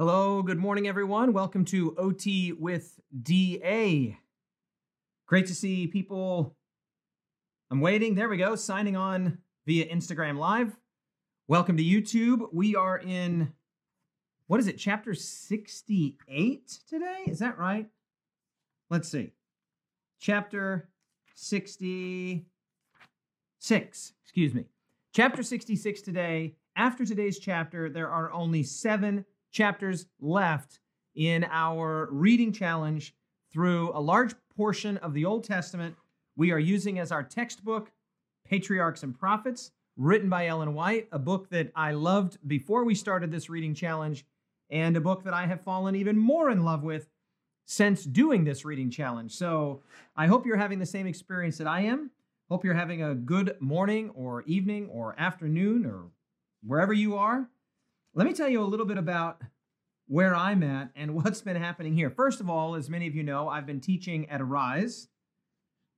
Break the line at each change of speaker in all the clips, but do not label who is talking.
Hello, good morning, everyone. Welcome to OT with DA. Great to see people. I'm waiting. There we go, signing on via Instagram Live. Welcome to YouTube. We are in, what is it, chapter 68 today? Is that right? Let's see. Chapter 66, excuse me. Chapter 66 today. After today's chapter, there are only seven chapters left in our reading challenge through a large portion of the Old Testament. We are using as our textbook Patriarchs and Prophets, written by Ellen White, a book that I loved before we started this reading challenge, and a book that I have fallen even more in love with since doing this reading challenge. So I hope you're having the same experience that I am. Hope you're having a good morning or evening or afternoon or wherever you are. Let me tell you a little bit about where I'm at and what's been happening here. First of all, as many of you know, I've been teaching at Arise,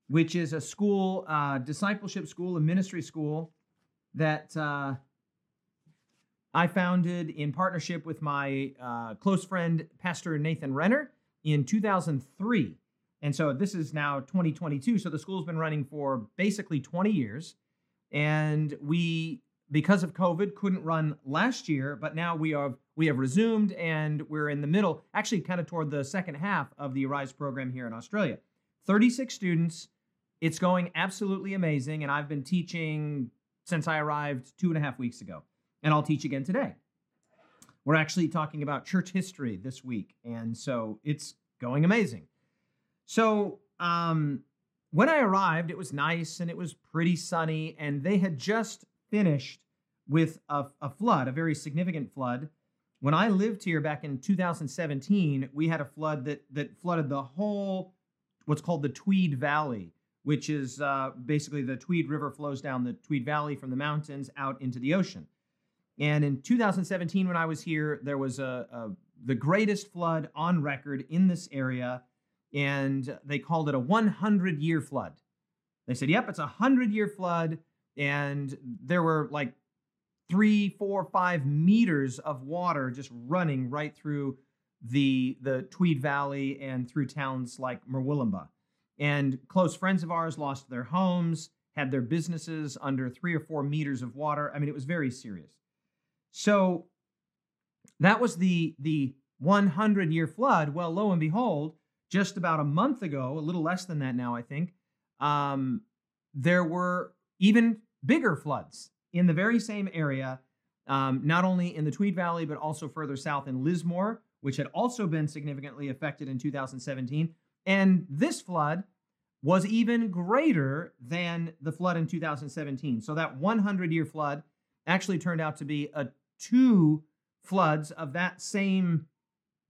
which is a school, uh, discipleship school, a ministry school that uh, I founded in partnership with my uh, close friend, Pastor Nathan Renner, in 2003. And so this is now 2022. So the school's been running for basically 20 years. And we because of COVID, couldn't run last year, but now we are we have resumed and we're in the middle, actually kind of toward the second half of the Arise program here in Australia. 36 students. It's going absolutely amazing, and I've been teaching since I arrived two and a half weeks ago, and I'll teach again today. We're actually talking about church history this week, and so it's going amazing. So um, when I arrived, it was nice and it was pretty sunny, and they had just finished with a, a, flood, a very significant flood. When I lived here back in 2017, we had a flood that that flooded the whole what's called the Tweed Valley, which is uh, basically the Tweed River flows down the Tweed Valley from the mountains out into the ocean. And in 2017, when I was here, there was a, a the greatest flood on record in this area, and they called it a 100 year flood. They said, "Yep, it's a 100 year flood." And there were like three, four, five meters of water just running right through the the Tweed Valley and through towns like Murwillumbah. And close friends of ours lost their homes, had their businesses under three or four meters of water. I mean, it was very serious. So that was the the 100 year flood. Well, lo and behold, just about a month ago, a little less than that now, I think, um, there were even bigger floods in the very same area, um, not only in the Tweed Valley, but also further south in Lismore, which had also been significantly affected in 2017. And this flood was even greater than the flood in 2017. So that 100 year flood actually turned out to be a two floods of that same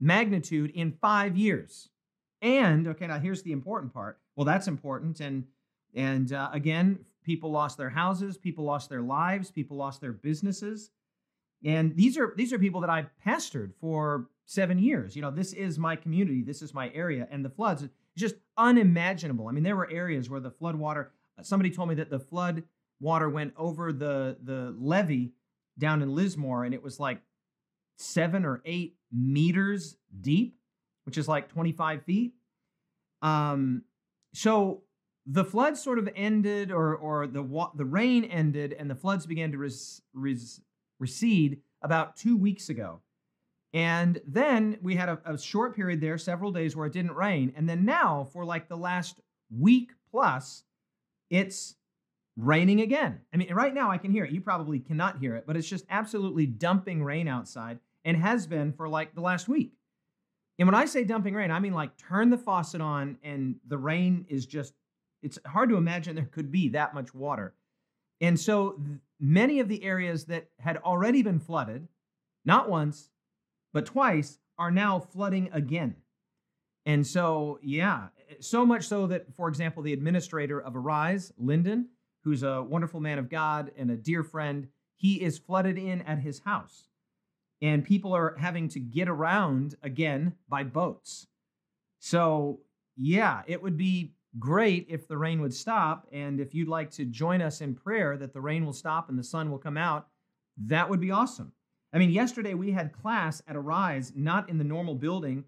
magnitude in five years. And okay, now here's the important part. Well, that's important, and and uh, again, people lost their houses, people lost their lives, people lost their businesses. And these are these are people that I pastored for 7 years. You know, this is my community, this is my area and the floods it's just unimaginable. I mean, there were areas where the flood water somebody told me that the flood water went over the the levee down in Lismore and it was like 7 or 8 meters deep, which is like 25 feet. Um so the floods sort of ended, or or the the rain ended, and the floods began to res, res, recede about two weeks ago. And then we had a, a short period there, several days where it didn't rain, and then now for like the last week plus, it's raining again. I mean, right now I can hear it. You probably cannot hear it, but it's just absolutely dumping rain outside and has been for like the last week. And when I say dumping rain, I mean like turn the faucet on and the rain is just it's hard to imagine there could be that much water. And so many of the areas that had already been flooded, not once, but twice, are now flooding again. And so, yeah, so much so that, for example, the administrator of Arise, Lyndon, who's a wonderful man of God and a dear friend, he is flooded in at his house. And people are having to get around again by boats. So, yeah, it would be great if the rain would stop. And if you'd like to join us in prayer that the rain will stop and the sun will come out, that would be awesome. I mean, yesterday we had class at Arise, not in the normal building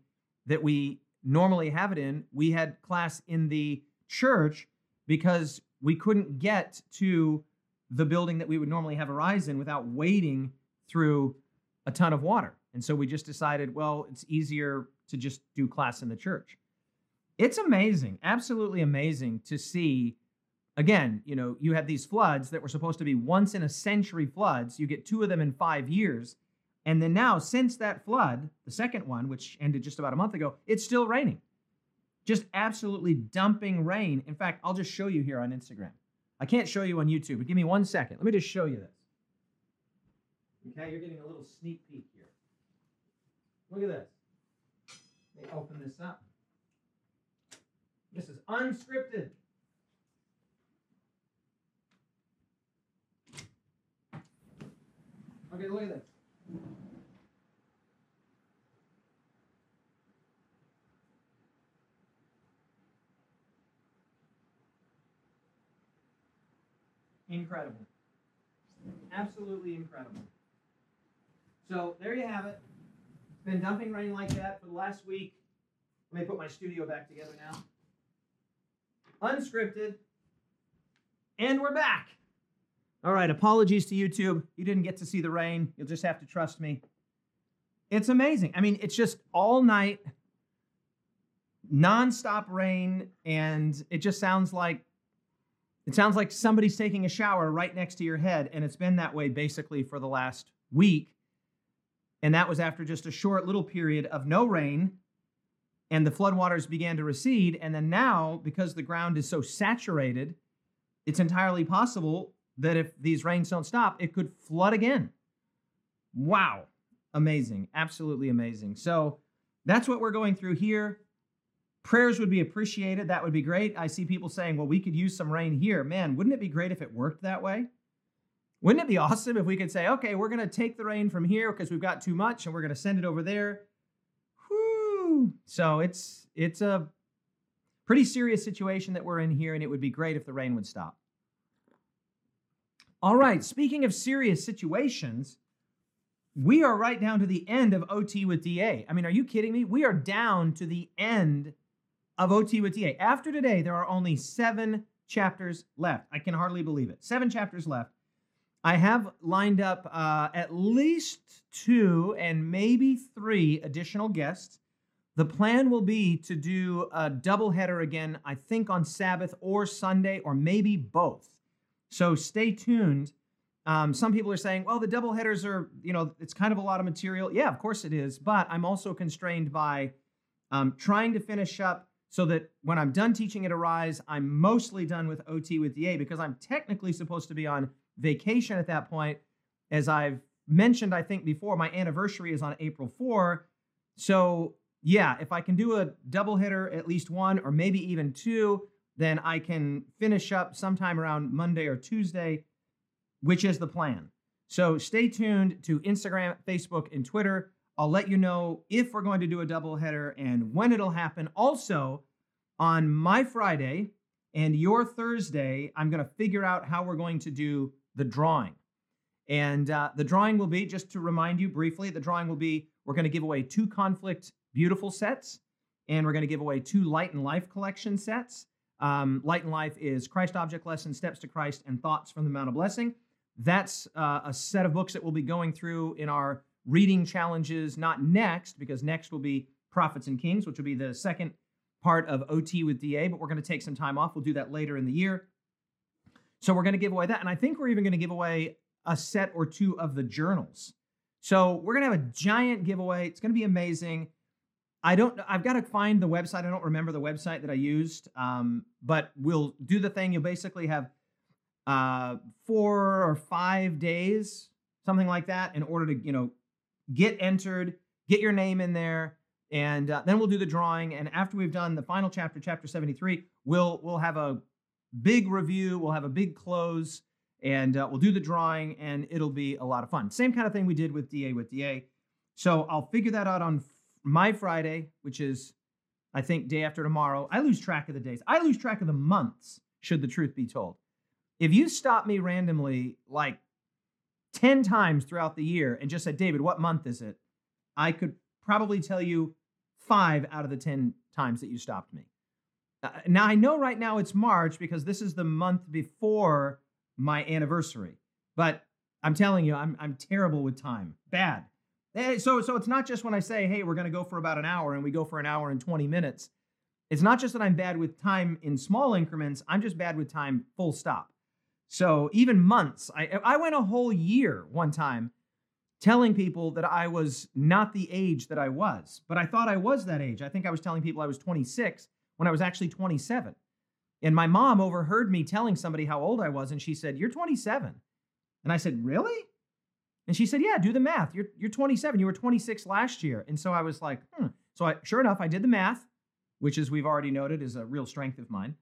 that we normally have it in. We had class in the church because we couldn't get to the building that we would normally have Arise in without wading through a ton of water. And so we just decided, well, it's easier to just do class in the church. It's amazing, absolutely amazing to see. Again, you know, you had these floods that were supposed to be once in a century floods. You get two of them in five years. And then now, since that flood, the second one, which ended just about a month ago, it's still raining. Just absolutely dumping rain. In fact, I'll just show you here on Instagram. I can't show you on YouTube, but give me one second. Let me just show you this. Okay, you're getting a little sneak peek here. Look at this. Me open this up. This is unscripted. Okay, look at this. Incredible. Absolutely incredible. So there you have it. It's been dumping rain like that for the last week. Let me put my studio back together now. Unscripted. And we're back. All right, apologies to YouTube. You didn't get to see the rain. You'll just have to trust me. It's amazing. I mean, it's just all night, nonstop rain, and it just sounds like it sounds like somebody's taking a shower right next to your head, and it's been that way basically for the last week. And that was after just a short little period of no rain, and the floodwaters began to recede. And then now, because the ground is so saturated, it's entirely possible that if these rains don't stop, it could flood again. Wow. Amazing. Absolutely amazing. So that's what we're going through here. Prayers would be appreciated. That would be great. I see people saying, well, we could use some rain here. Man, wouldn't it be great if it worked that way? Wouldn't it be awesome if we could say, okay, we're going to take the rain from here because we've got too much and we're going to send it over there? So it's it's a pretty serious situation that we're in here, and it would be great if the rain would stop. All right, speaking of serious situations, we are right down to the end of OT with DA. I mean, are you kidding me? We are down to the end of OT with DA. After today, there are only seven chapters left. I can hardly believe it. Seven chapters left. I have lined up uh, at least two and maybe three additional guests. The plan will be to do a doubleheader again, I think on Sabbath or Sunday, or maybe both. So stay tuned. Um, some people are saying, well, the double headers are, you know, it's kind of a lot of material. Yeah, of course it is. But I'm also constrained by um, trying to finish up so that when I'm done teaching at Arise, I'm mostly done with OT with DA because I'm technically supposed to be on vacation at that point. As I've mentioned, I think before, my anniversary is on April 4. So, yeah, if I can do a double hitter, at least one or maybe even two, then I can finish up sometime around Monday or Tuesday, which is the plan. So stay tuned to Instagram, Facebook, and Twitter. I'll let you know if we're going to do a double header and when it'll happen. Also, on my Friday and your Thursday, I'm going to figure out how we're going to do the drawing. And uh, the drawing will be, just to remind you briefly, the drawing will be we're going to give away two Conflict Beautiful sets, and we're going to give away two Light and Life collection sets. Um, Light and Life is Christ Object Lesson, Steps to Christ, and Thoughts from the Mount of Blessing. That's uh, a set of books that we'll be going through in our reading challenges, not next, because next will be Prophets and Kings, which will be the second part of OT with DA, but we're going to take some time off. We'll do that later in the year. So we're going to give away that. And I think we're even going to give away a set or two of the journals. So we're going to have a giant giveaway. It's going to be amazing. I don't. I've got to find the website. I don't remember the website that I used, um, but we'll do the thing. You'll basically have uh, four or five days, something like that, in order to you know get entered, get your name in there, and uh, then we'll do the drawing. And after we've done the final chapter, chapter seventy three, we'll we'll have a big review. We'll have a big close, and uh, we'll do the drawing, and it'll be a lot of fun. Same kind of thing we did with DA with DA. So I'll figure that out on my Friday, which is, I think, day after tomorrow. I lose track of the days. I lose track of the months, should the truth be told. If you stop me randomly, like 10 times throughout the year and just said, David, what month is it? I could probably tell you five out of the 10 times that you stopped me. Uh, now, I know right now it's March because this is the month before my anniversary, but I'm telling you, I'm, I'm terrible with time. Bad. Eh, so, so it's not just when I say, hey, we're going to go for about an hour and we go for an hour and 20 minutes. It's not just that I'm bad with time in small increments, I'm just bad with time full stop. So even months, I, I went a whole year one time telling people that I was not the age that I was, but I thought I was that age. I think I was telling people I was 26 when I was actually 27. And my mom overheard me telling somebody how old I was, and she said, You're 27. And I said, Really? And she said, Yeah, do the math. You're, you're 27. You were 26 last year. And so I was like, Hmm. So I, sure enough, I did the math, which, as we've already noted, is a real strength of mine.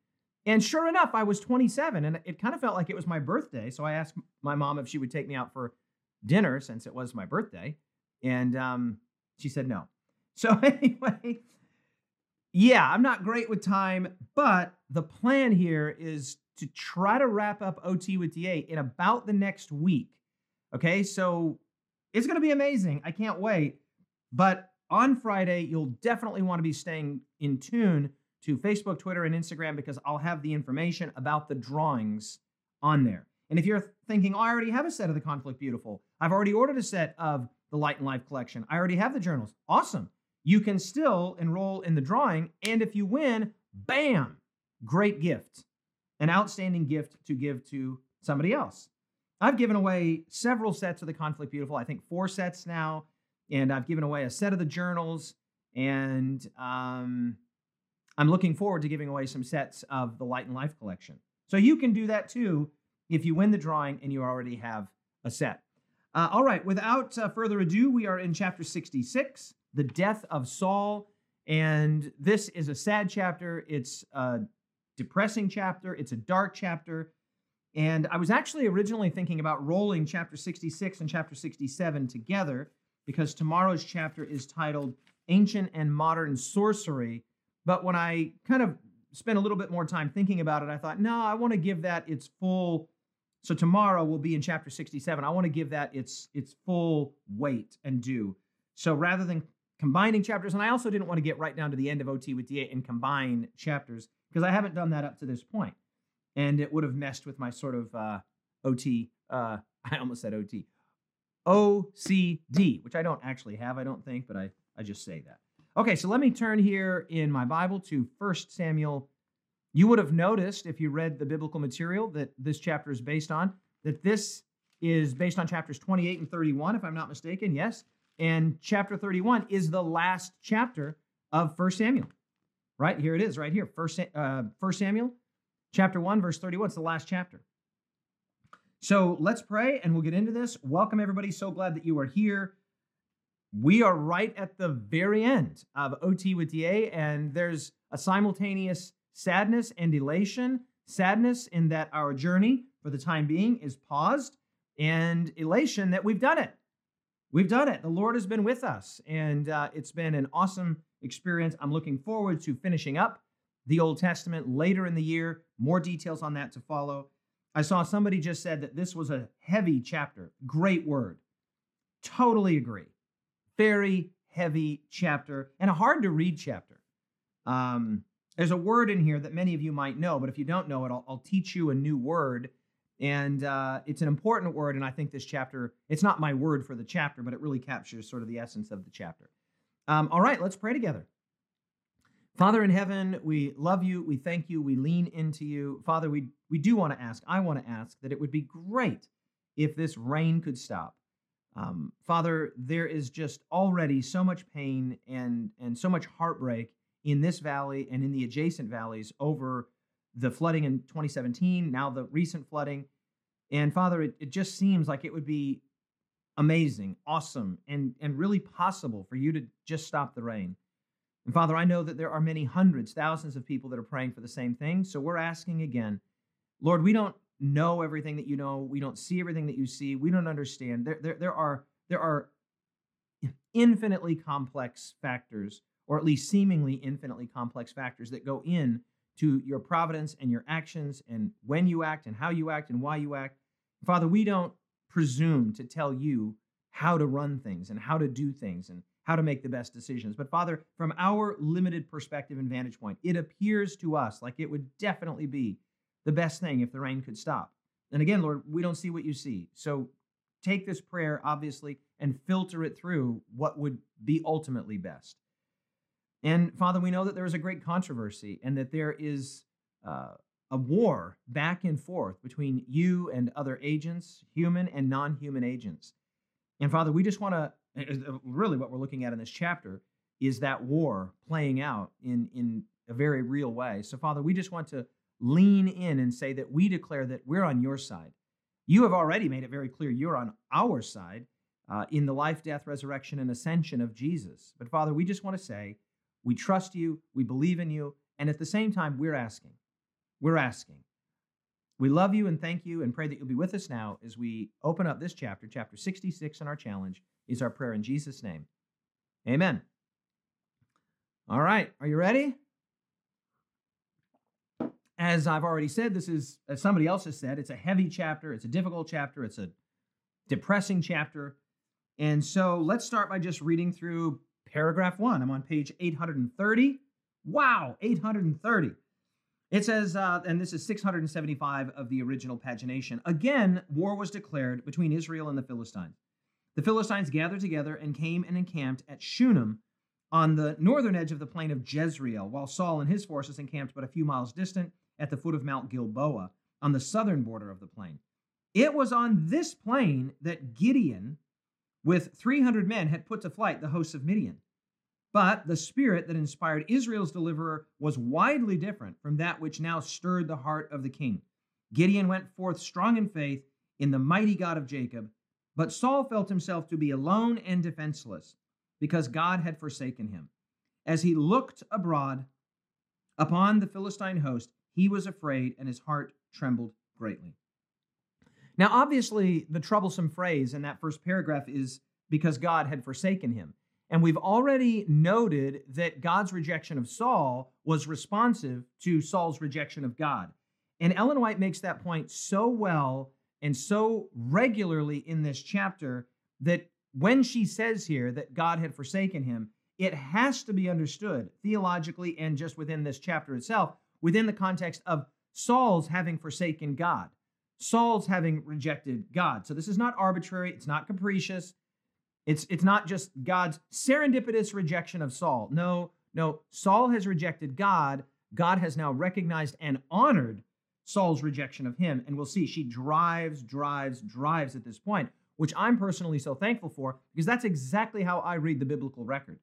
And sure enough, I was 27 and it kind of felt like it was my birthday. So I asked my mom if she would take me out for dinner since it was my birthday. And um, she said no. So anyway, yeah, I'm not great with time, but the plan here is to try to wrap up OT with DA in about the next week. Okay, so it's going to be amazing. I can't wait. But on Friday, you'll definitely want to be staying in tune to Facebook, Twitter, and Instagram because I'll have the information about the drawings on there. And if you're thinking, oh, I already have a set of the Conflict Beautiful, I've already ordered a set of the Light and Life collection, I already have the journals. Awesome. You can still enroll in the drawing. And if you win, bam, great gift, an outstanding gift to give to somebody else. I've given away several sets of the Conflict Beautiful, I think four sets now. And I've given away a set of the journals. And um, I'm looking forward to giving away some sets of the Light and Life collection. So you can do that too if you win the drawing and you already have a set. Uh, all right, without uh, further ado, we are in chapter 66, the death of Saul. And this is a sad chapter. It's a depressing chapter, it's a dark chapter. And I was actually originally thinking about rolling chapter 66 and chapter 67 together because tomorrow's chapter is titled Ancient and Modern Sorcery but when I kind of spent a little bit more time thinking about it, I thought, no, I want to give that its full. So tomorrow we'll be in chapter 67. I want to give that its its full weight and due. So rather than combining chapters, and I also didn't want to get right down to the end of OT with DA and combine chapters because I haven't done that up to this point, and it would have messed with my sort of uh, OT. Uh, I almost said OT, OCD, which I don't actually have, I don't think, but I I just say that. Okay, so let me turn here in my Bible to 1 Samuel. You would have noticed if you read the biblical material that this chapter is based on, that this is based on chapters 28 and 31, if I'm not mistaken. Yes. And chapter 31 is the last chapter of 1 Samuel. Right here it is, right here. First, uh, 1 Samuel, chapter 1, verse 31. It's the last chapter. So let's pray and we'll get into this. Welcome, everybody. So glad that you are here we are right at the very end of OT with DA, and there's a simultaneous sadness and elation. Sadness in that our journey for the time being is paused, and elation that we've done it. We've done it. The Lord has been with us, and uh, it's been an awesome experience. I'm looking forward to finishing up the Old Testament later in the year. More details on that to follow. I saw somebody just said that this was a heavy chapter. Great word. Totally agree very heavy chapter and a hard to read chapter. Um, there's a word in here that many of you might know, but if you don't know it, I'll, I'll teach you a new word. And uh, it's an important word. And I think this chapter, it's not my word for the chapter, but it really captures sort of the essence of the chapter. Um, all right, let's pray together. Father in heaven, we love you. We thank you. We lean into you. Father, we, we do want to ask, I want to ask that it would be great if this rain could stop. Um, Father, there is just already so much pain and, and so much heartbreak in this valley and in the adjacent valleys over the flooding in 2017, now the recent flooding. And Father, it, it just seems like it would be amazing, awesome, and, and really possible for you to just stop the rain. And Father, I know that there are many hundreds, thousands of people that are praying for the same thing. So we're asking again, Lord, we don't know everything that you know. We don't see everything that you see. We don't understand. There, there, there are there are infinitely complex factors, or at least seemingly infinitely complex factors that go in to your providence and your actions and when you act and how you act and why you act. Father, we don't presume to tell you how to run things and how to do things and how to make the best decisions. But Father, from our limited perspective and vantage point, it appears to us like it would definitely be the best thing if the rain could stop. And again, Lord, we don't see what you see. So take this prayer, obviously, and filter it through what would be ultimately best. And Father, we know that there is a great controversy and that there is uh, a war back and forth between you and other agents, human and non human agents. And Father, we just want to really what we're looking at in this chapter is that war playing out in, in a very real way. So, Father, we just want to lean in and say that we declare that we're on your side. You have already made it very clear you're on our side uh, in the life, death, resurrection, and ascension of Jesus. But Father, we just want to say we trust you, we believe in you, and at the same time, we're asking. We're asking. We love you and thank you and pray that you'll be with us now as we open up this chapter, chapter 66 in our challenge, is our prayer in Jesus' name. Amen. All right, are you ready? As I've already said, this is, as somebody else has said, it's a heavy chapter, it's a difficult chapter, it's a depressing chapter. And so let's start by just reading through paragraph one. I'm on page 830. Wow, 830. It says, uh, and this is 675 of the original pagination. Again, war was declared between Israel and the Philistines. The Philistines gathered together and came and encamped at Shunem on the northern edge of the plain of Jezreel, while Saul and his forces encamped but a few miles distant at the foot of Mount Gilboa on the southern border of the plain. It was on this plain that Gideon, with 300 men, had put to flight the hosts of Midian. But the spirit that inspired Israel's deliverer was widely different from that which now stirred the heart of the king. Gideon went forth strong in faith in the mighty God of Jacob, but Saul felt himself to be alone and defenseless because God had forsaken him. As he looked abroad upon the Philistine host, he was afraid and his heart trembled greatly. Now, obviously, the troublesome phrase in that first paragraph is because God had forsaken him. And we've already noted that God's rejection of Saul was responsive to Saul's rejection of God. And Ellen White makes that point so well and so regularly in this chapter that when she says here that God had forsaken him, it has to be understood theologically and just within this chapter itself within the context of Saul's having forsaken God, Saul's having rejected God. So this is not arbitrary, it's not capricious. It's it's not just God's serendipitous rejection of Saul. No, no, Saul has rejected God. God has now recognized and honored Saul's rejection of him. And we'll see she drives, drives, drives at this point, which I'm personally so thankful for because that's exactly how I read the biblical record.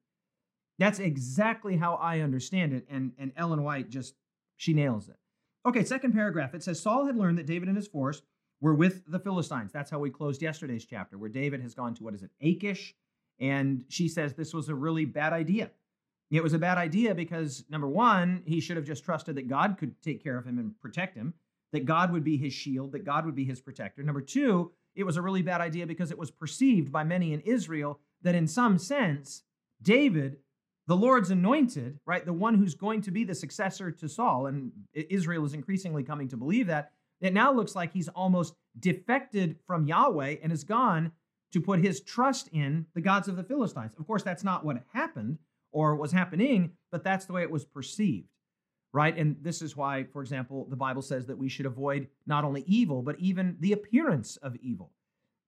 That's exactly how I understand it. And, and Ellen White just she nails it. Okay, second paragraph. It says Saul had learned that David and his force were with the Philistines. That's how we closed yesterday's chapter, where David has gone to what is it, Achish, and she says this was a really bad idea. It was a bad idea because number one, he should have just trusted that God could take care of him and protect him, that God would be his shield, that God would be his protector. Number two, it was a really bad idea because it was perceived by many in Israel that in some sense, David the Lord's anointed, right, the one who's going to be the successor to Saul, and Israel is increasingly coming to believe that, it now looks like he's almost defected from Yahweh and has gone to put his trust in the gods of the Philistines. Of course, that's not what happened or was happening, but that's the way it was perceived, right? And this is why, for example, the Bible says that we should avoid not only evil, but even the appearance of evil.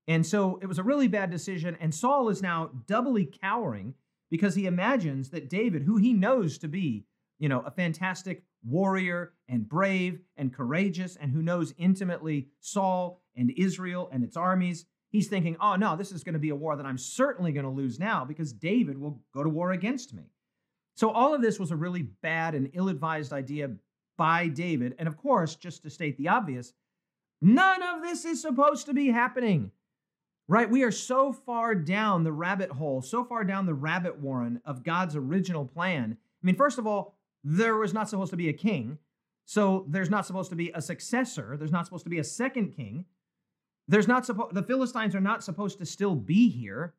And so it was a really bad decision, and Saul is now doubly cowering because he imagines that David, who he knows to be, you know, a fantastic warrior and brave and courageous and who knows intimately Saul and Israel and its armies, he's thinking, oh no, this is going to be a war that I'm certainly going to lose now because David will go to war against me. So all of this was a really bad and ill advised idea by David. And of course, just to state the obvious, none of this is supposed to be happening right? We are so far down the rabbit hole, so far down the rabbit warren of God's original plan. I mean, first of all, there was not supposed to be a king. So there's not supposed to be a successor. There's not supposed to be a second king. There's not supposed the Philistines are not supposed to still be here.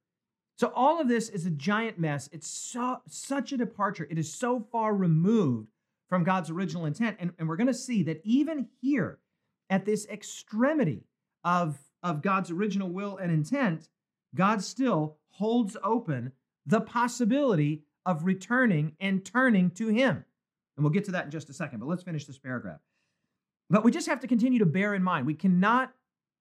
So all of this is a giant mess. It's so such a departure. It is so far removed from God's original intent. And, and we're going to see that even here at this extremity of of God's original will and intent, God still holds open the possibility of returning and turning to Him. And we'll get to that in just a second, but let's finish this paragraph. But we just have to continue to bear in mind we cannot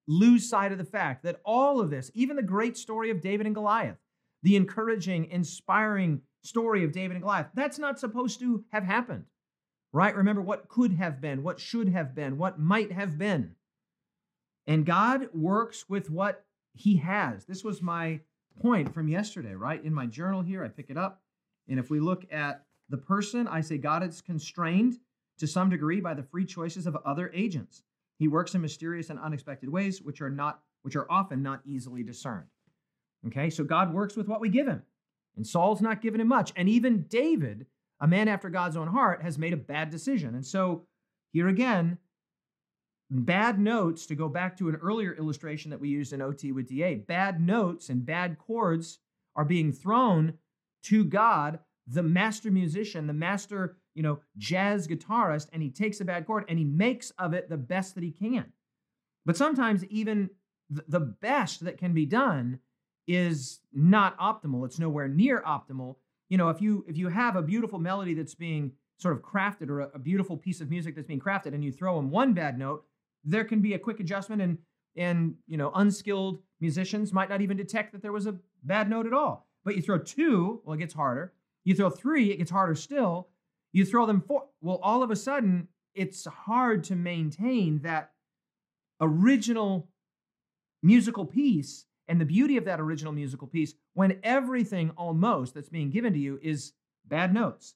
lose sight of the fact that all of this, even the great story of David and Goliath, the encouraging, inspiring story of David and Goliath, that's not supposed to have happened, right? Remember what could have been, what should have been, what might have been. And God works with what he has. This was my point from yesterday, right? In my journal here, I pick it up. And if we look at the person, I say God is constrained to some degree by the free choices of other agents. He works in mysterious and unexpected ways, which are not, which are often not easily discerned. Okay, so God works with what we give him. And Saul's not given him much. And even David, a man after God's own heart, has made a bad decision. And so here again, bad notes, to go back to an earlier illustration that we used in OT with DA, bad notes and bad chords are being thrown to God, the master musician, the master you know, jazz guitarist and he takes a bad chord and he makes of it the best that he can. But sometimes even the best that can be done is not optimal. It's nowhere near optimal. You know, if you if you have a beautiful melody that's being sort of crafted or a, a beautiful piece of music that's being crafted and you throw in one bad note, there can be a quick adjustment and and you know, unskilled musicians might not even detect that there was a bad note at all. But you throw two, well, it gets harder. You throw three, it gets harder still. You throw them four. Well, all of a sudden, it's hard to maintain that original musical piece and the beauty of that original musical piece when everything almost that's being given to you is bad notes,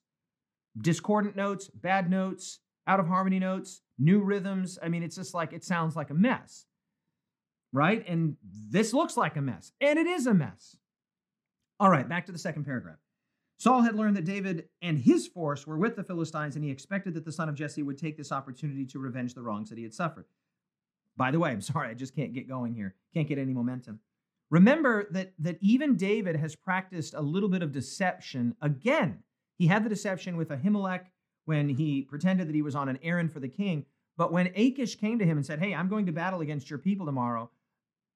discordant notes, bad notes, out of harmony notes, new rhythms. I mean, it's just like it sounds like a mess, right? And this looks like a mess, and it is a mess. All right, back to the second paragraph. Saul had learned that David and his force were with the Philistines, and he expected that the son of Jesse would take this opportunity to revenge the wrongs that he had suffered. By the way, I'm sorry, I just can't get going here. Can't get any momentum. Remember that, that even David has practiced a little bit of deception again. He had the deception with Ahimelech when he pretended that he was on an errand for the king. But when Achish came to him and said, Hey, I'm going to battle against your people tomorrow,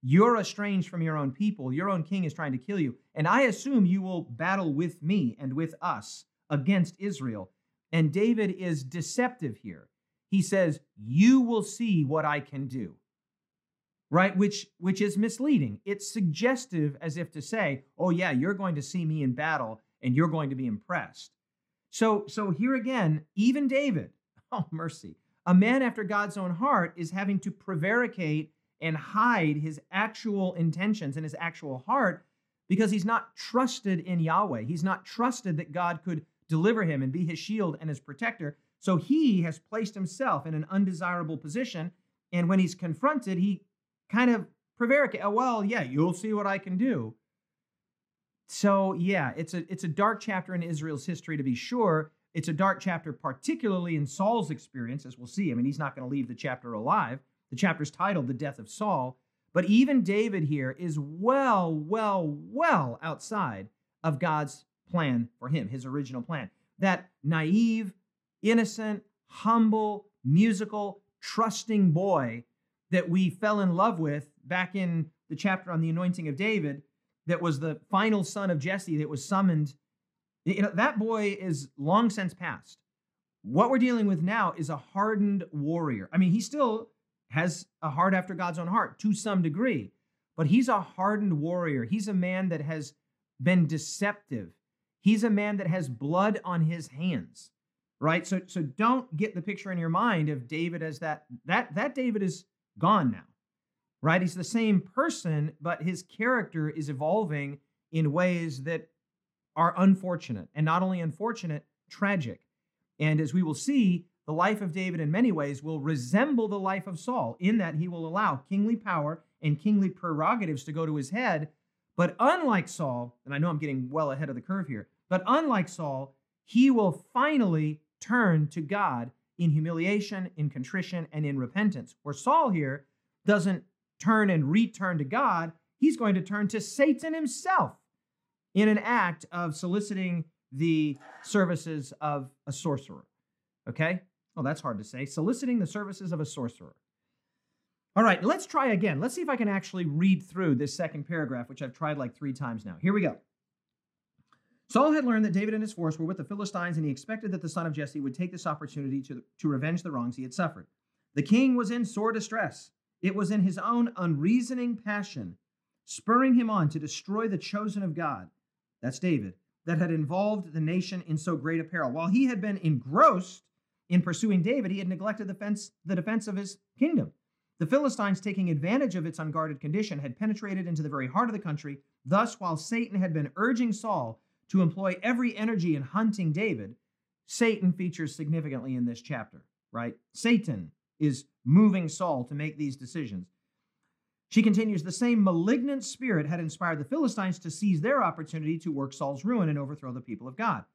you're estranged from your own people. Your own king is trying to kill you. And I assume you will battle with me and with us against Israel. And David is deceptive here. He says, You will see what I can do. Right? Which, which is misleading. It's suggestive as if to say, Oh, yeah, you're going to see me in battle and you're going to be impressed. So, so here again, even David, oh, mercy, a man after God's own heart is having to prevaricate and hide his actual intentions and his actual heart because he's not trusted in Yahweh. He's not trusted that God could deliver him and be his shield and his protector. So he has placed himself in an undesirable position. And when he's confronted, he kind of prevaricates, oh, well, yeah, you'll see what I can do. So yeah, it's a it's a dark chapter in Israel's history to be sure. It's a dark chapter, particularly in Saul's experience, as we'll see. I mean, he's not going to leave the chapter alive. The chapter's titled The Death of Saul. But even David here is well, well, well outside of God's plan for him, his original plan. That naive, innocent, humble, musical, trusting boy that we fell in love with back in the chapter on the anointing of David, that was the final son of Jesse that was summoned. You know, that boy is long since past. What we're dealing with now is a hardened warrior. I mean, he still has a heart after God's own heart to some degree, but he's a hardened warrior. He's a man that has been deceptive. He's a man that has blood on his hands, right? So, so don't get the picture in your mind of David as that that that David is gone now, right? He's the same person, but his character is evolving in ways that are unfortunate, and not only unfortunate, tragic. And as we will see, the life of David in many ways will resemble the life of Saul in that he will allow kingly power and kingly prerogatives to go to his head. But unlike Saul, and I know I'm getting well ahead of the curve here, but unlike Saul, he will finally turn to God in humiliation, in contrition, and in repentance. Where Saul here doesn't turn and return to God, he's going to turn to Satan himself in an act of soliciting the services of a sorcerer. Okay? Oh, that's hard to say. Soliciting the services of a sorcerer. All right, let's try again. Let's see if I can actually read through this second paragraph, which I've tried like three times now. Here we go. Saul had learned that David and his force were with the Philistines, and he expected that the son of Jesse would take this opportunity to, to revenge the wrongs he had suffered. The king was in sore distress. It was in his own unreasoning passion, spurring him on to destroy the chosen of God, that's David, that had involved the nation in so great a peril. While he had been engrossed in pursuing David, he had neglected the, fence, the defense of his kingdom. The Philistines, taking advantage of its unguarded condition, had penetrated into the very heart of the country. Thus, while Satan had been urging Saul to employ every energy in hunting David, Satan features significantly in this chapter, right? Satan is moving Saul to make these decisions. She continues the same malignant spirit had inspired the Philistines to seize their opportunity to work Saul's ruin and overthrow the people of God.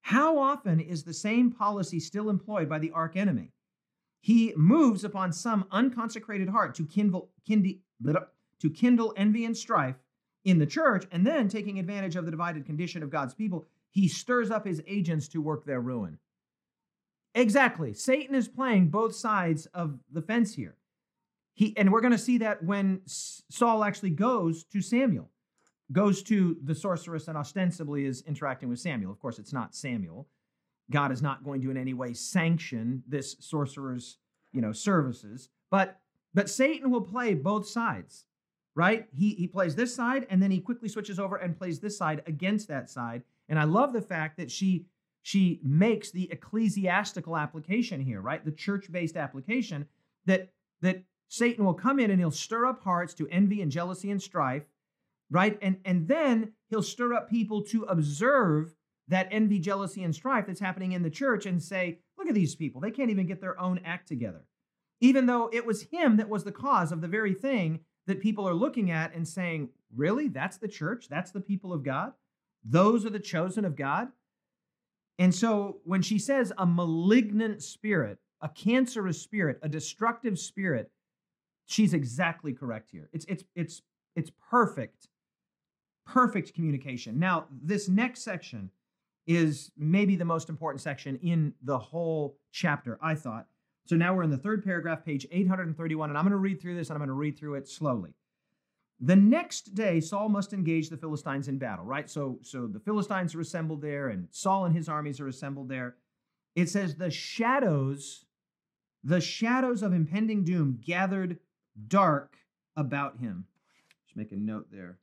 How often is the same policy still employed by the arch enemy? He moves upon some unconsecrated heart to kindle, to kindle envy and strife in the church, and then taking advantage of the divided condition of God's people, he stirs up his agents to work their ruin. Exactly. Satan is playing both sides of the fence here. He and we're going to see that when Saul actually goes to Samuel, goes to the sorceress and ostensibly is interacting with Samuel. Of course, it's not Samuel. God is not going to in any way sanction this sorcerer's, you know, services, but but Satan will play both sides right? He, he plays this side and then he quickly switches over and plays this side against that side. And I love the fact that she she makes the ecclesiastical application here, right? The church-based application that that Satan will come in and he'll stir up hearts to envy and jealousy and strife, right? And and then he'll stir up people to observe that envy, jealousy, and strife that's happening in the church and say, look at these people. They can't even get their own act together. Even though it was him that was the cause of the very thing that people are looking at and saying, really? That's the church? That's the people of God? Those are the chosen of God? And so when she says a malignant spirit, a cancerous spirit, a destructive spirit, she's exactly correct here. It's it's it's it's perfect. Perfect communication. Now, this next section is maybe the most important section in the whole chapter, I thought. So now we're in the third paragraph, page 831, and I'm going to read through this and I'm going to read through it slowly. The next day, Saul must engage the Philistines in battle, right? So, so the Philistines are assembled there, and Saul and his armies are assembled there. It says the shadows, the shadows of impending doom gathered dark about him. Just make a note there.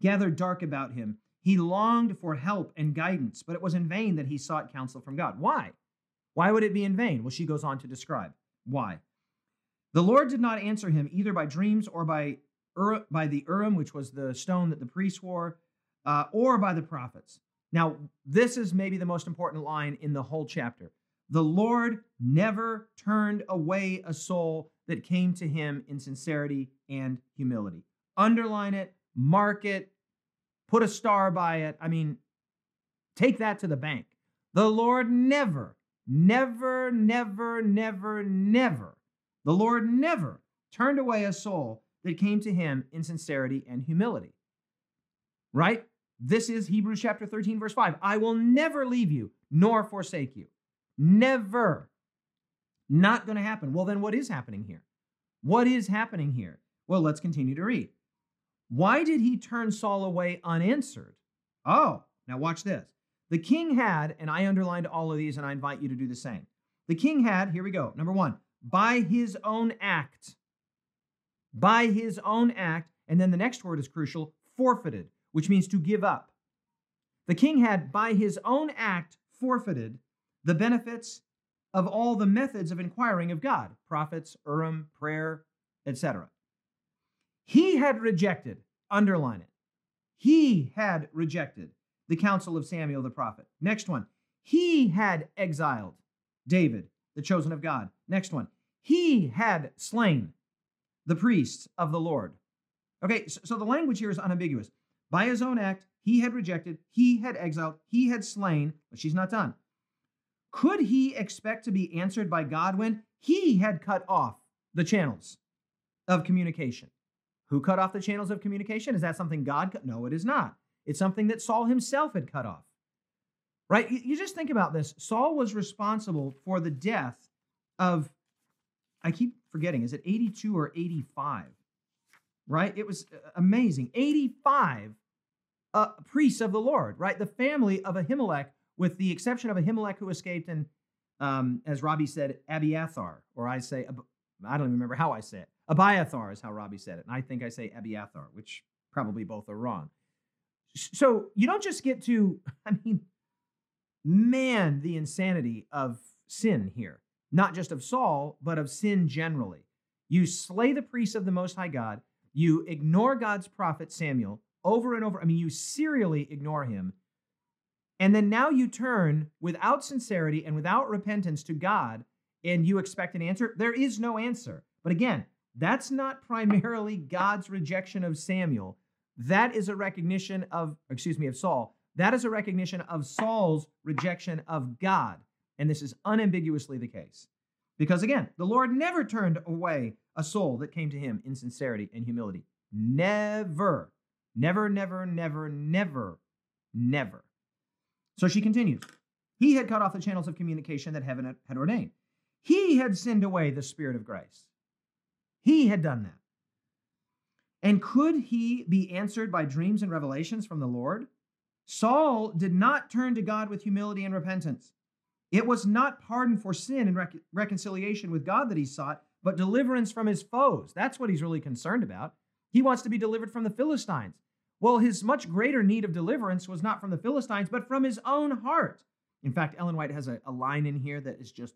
Gathered dark about him. He longed for help and guidance, but it was in vain that he sought counsel from God. Why? Why would it be in vain? Well, she goes on to describe why. The Lord did not answer him either by dreams or by, Ur- by the Urim, which was the stone that the priests wore, uh, or by the prophets. Now, this is maybe the most important line in the whole chapter. The Lord never turned away a soul that came to him in sincerity and humility. Underline it, mark it, put a star by it. I mean, take that to the bank. The Lord never Never, never, never, never, the Lord never turned away a soul that came to him in sincerity and humility. Right? This is Hebrews chapter 13, verse 5. I will never leave you nor forsake you. Never. Not going to happen. Well, then what is happening here? What is happening here? Well, let's continue to read. Why did he turn Saul away unanswered? Oh, now watch this. The king had, and I underlined all of these and I invite you to do the same. The king had, here we go. Number one, by his own act. By his own act. And then the next word is crucial forfeited, which means to give up. The king had, by his own act, forfeited the benefits of all the methods of inquiring of God prophets, Urim, prayer, etc. He had rejected, underline it. He had rejected the counsel of Samuel the prophet. Next one, he had exiled David, the chosen of God. Next one, he had slain the priests of the Lord. Okay, so, the language here is unambiguous. By his own act, he had rejected, he had exiled, he had slain, but she's not done. Could he expect to be answered by God when he had cut off the channels of communication? Who cut off the channels of communication? Is that something God cut? No, it is not. It's something that Saul himself had cut off. Right? You just think about this. Saul was responsible for the death of, I keep forgetting, is it 82 or 85? Right? It was uh, amazing. 85 uh, priests of the Lord, right? The family of Ahimelech, with the exception of Ahimelech who escaped, and um, as Robbie said, Abiathar, or I say, I don't even remember how I say it. Abiathar is how Robbie said it. And I think I say Abiathar, which probably both are wrong. So you don't just get to, I mean, man, the insanity of sin here, not just of Saul, but of sin generally. You slay the priests of the Most High God, you ignore God's prophet Samuel over and over. I mean, you serially ignore him. And then now you turn without sincerity and without repentance to God and you expect an answer. There is no answer. But again, that's not primarily God's rejection of Samuel. That is a recognition of, excuse me, of Saul. That is a recognition of Saul's rejection of God. And this is unambiguously the case. Because again, the Lord never turned away a soul that came to him in sincerity and humility. Never. Never, never, never, never, never. So she continues. He had cut off the channels of communication that heaven had ordained. He had sinned away the Spirit of grace. He had done that. And could he be answered by dreams and revelations from the Lord? Saul did not turn to God with humility and repentance. It was not pardon for sin and rec- reconciliation with God that he sought, but deliverance from his foes. That's what he's really concerned about. He wants to be delivered from the Philistines. Well, his much greater need of deliverance was not from the Philistines, but from his own heart. In fact, Ellen White has a, a line in here that is just,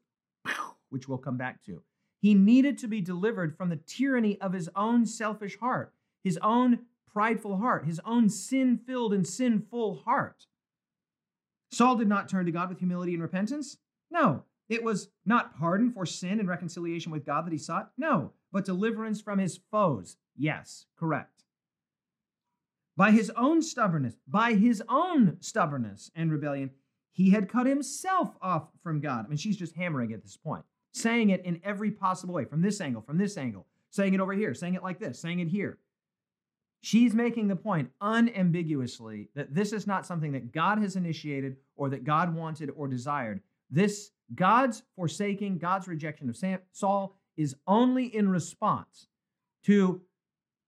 which we'll come back to. He needed to be delivered from the tyranny of his own selfish heart, his own prideful heart, his own sin filled and sinful heart. Saul did not turn to God with humility and repentance. No, it was not pardon for sin and reconciliation with God that he sought. No, but deliverance from his foes. Yes, correct. By his own stubbornness, by his own stubbornness and rebellion, he had cut himself off from God. I mean, she's just hammering at this point, saying it in every possible way from this angle, from this angle, saying it over here, saying it like this, saying it here. She's making the point unambiguously that this is not something that God has initiated or that God wanted or desired. This God's forsaking, God's rejection of Saul is only in response to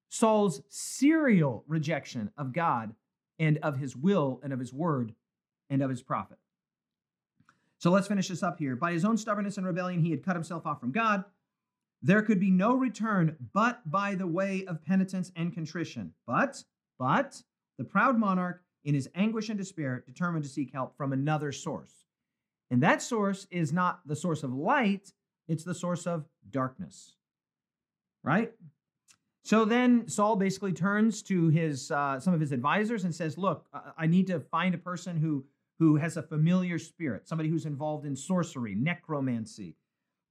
Saul's serial rejection of God and of his will and of his word and of his prophet. So let's finish this up here. By his own stubbornness and rebellion, he had cut himself off from God. There could be no return but by the way of penitence and contrition. But, but, the proud monarch, in his anguish and despair, determined to seek help from another source. And that source is not the source of light, it's the source of darkness. Right? So then Saul basically turns to his uh, some of his advisors and says, "Look, I need to find a person who who has a familiar spirit, somebody who's involved in sorcery, necromancy,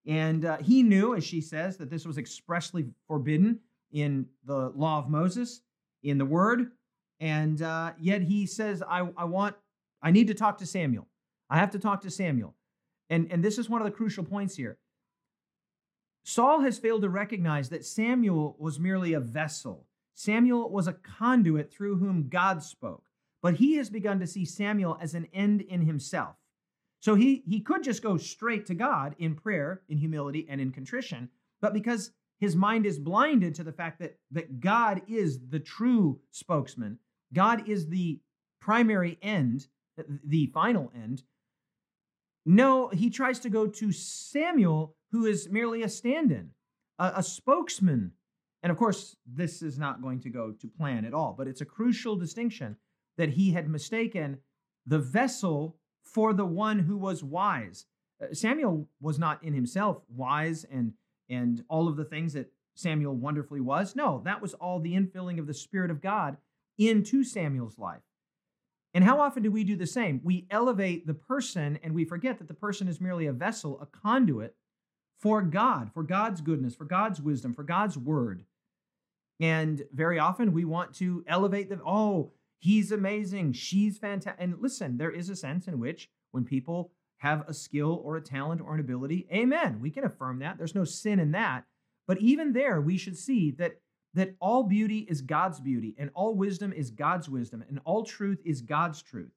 and uh, he knew, as she says, that this was expressly forbidden in the law of Moses, in the word. And uh, yet he says, I, I want, I need to talk to Samuel. I have to talk to Samuel. And, and this is one of the crucial points here. Saul has failed to recognize that Samuel was merely a vessel. Samuel was a conduit through whom God spoke. But he has begun to see Samuel as an end in himself. So he, he could just go straight to God in prayer, in humility, and in contrition. But because his mind is blinded to the fact that, that God is the true spokesman, God is the primary end, the final end. No, he tries to go to Samuel, who is merely a stand in, a, a spokesman. And of course, this is not going to go to plan at all, but it's a crucial distinction that he had mistaken the vessel for the one who was wise. Uh, Samuel was not in himself wise and and all of the things that Samuel wonderfully was. No, that was all the infilling of the Spirit of God into Samuel's life. And how often do we do the same? We elevate the person and we forget that the person is merely a vessel, a conduit for God, for God's goodness, for God's wisdom, for God's word. And very often we want to elevate them. Oh, he's amazing, she's fantastic. And listen, there is a sense in which when people have a skill or a talent or an ability, amen, we can affirm that. There's no sin in that. But even there, we should see that that all beauty is God's beauty, and all wisdom is God's wisdom, and all truth is God's truth.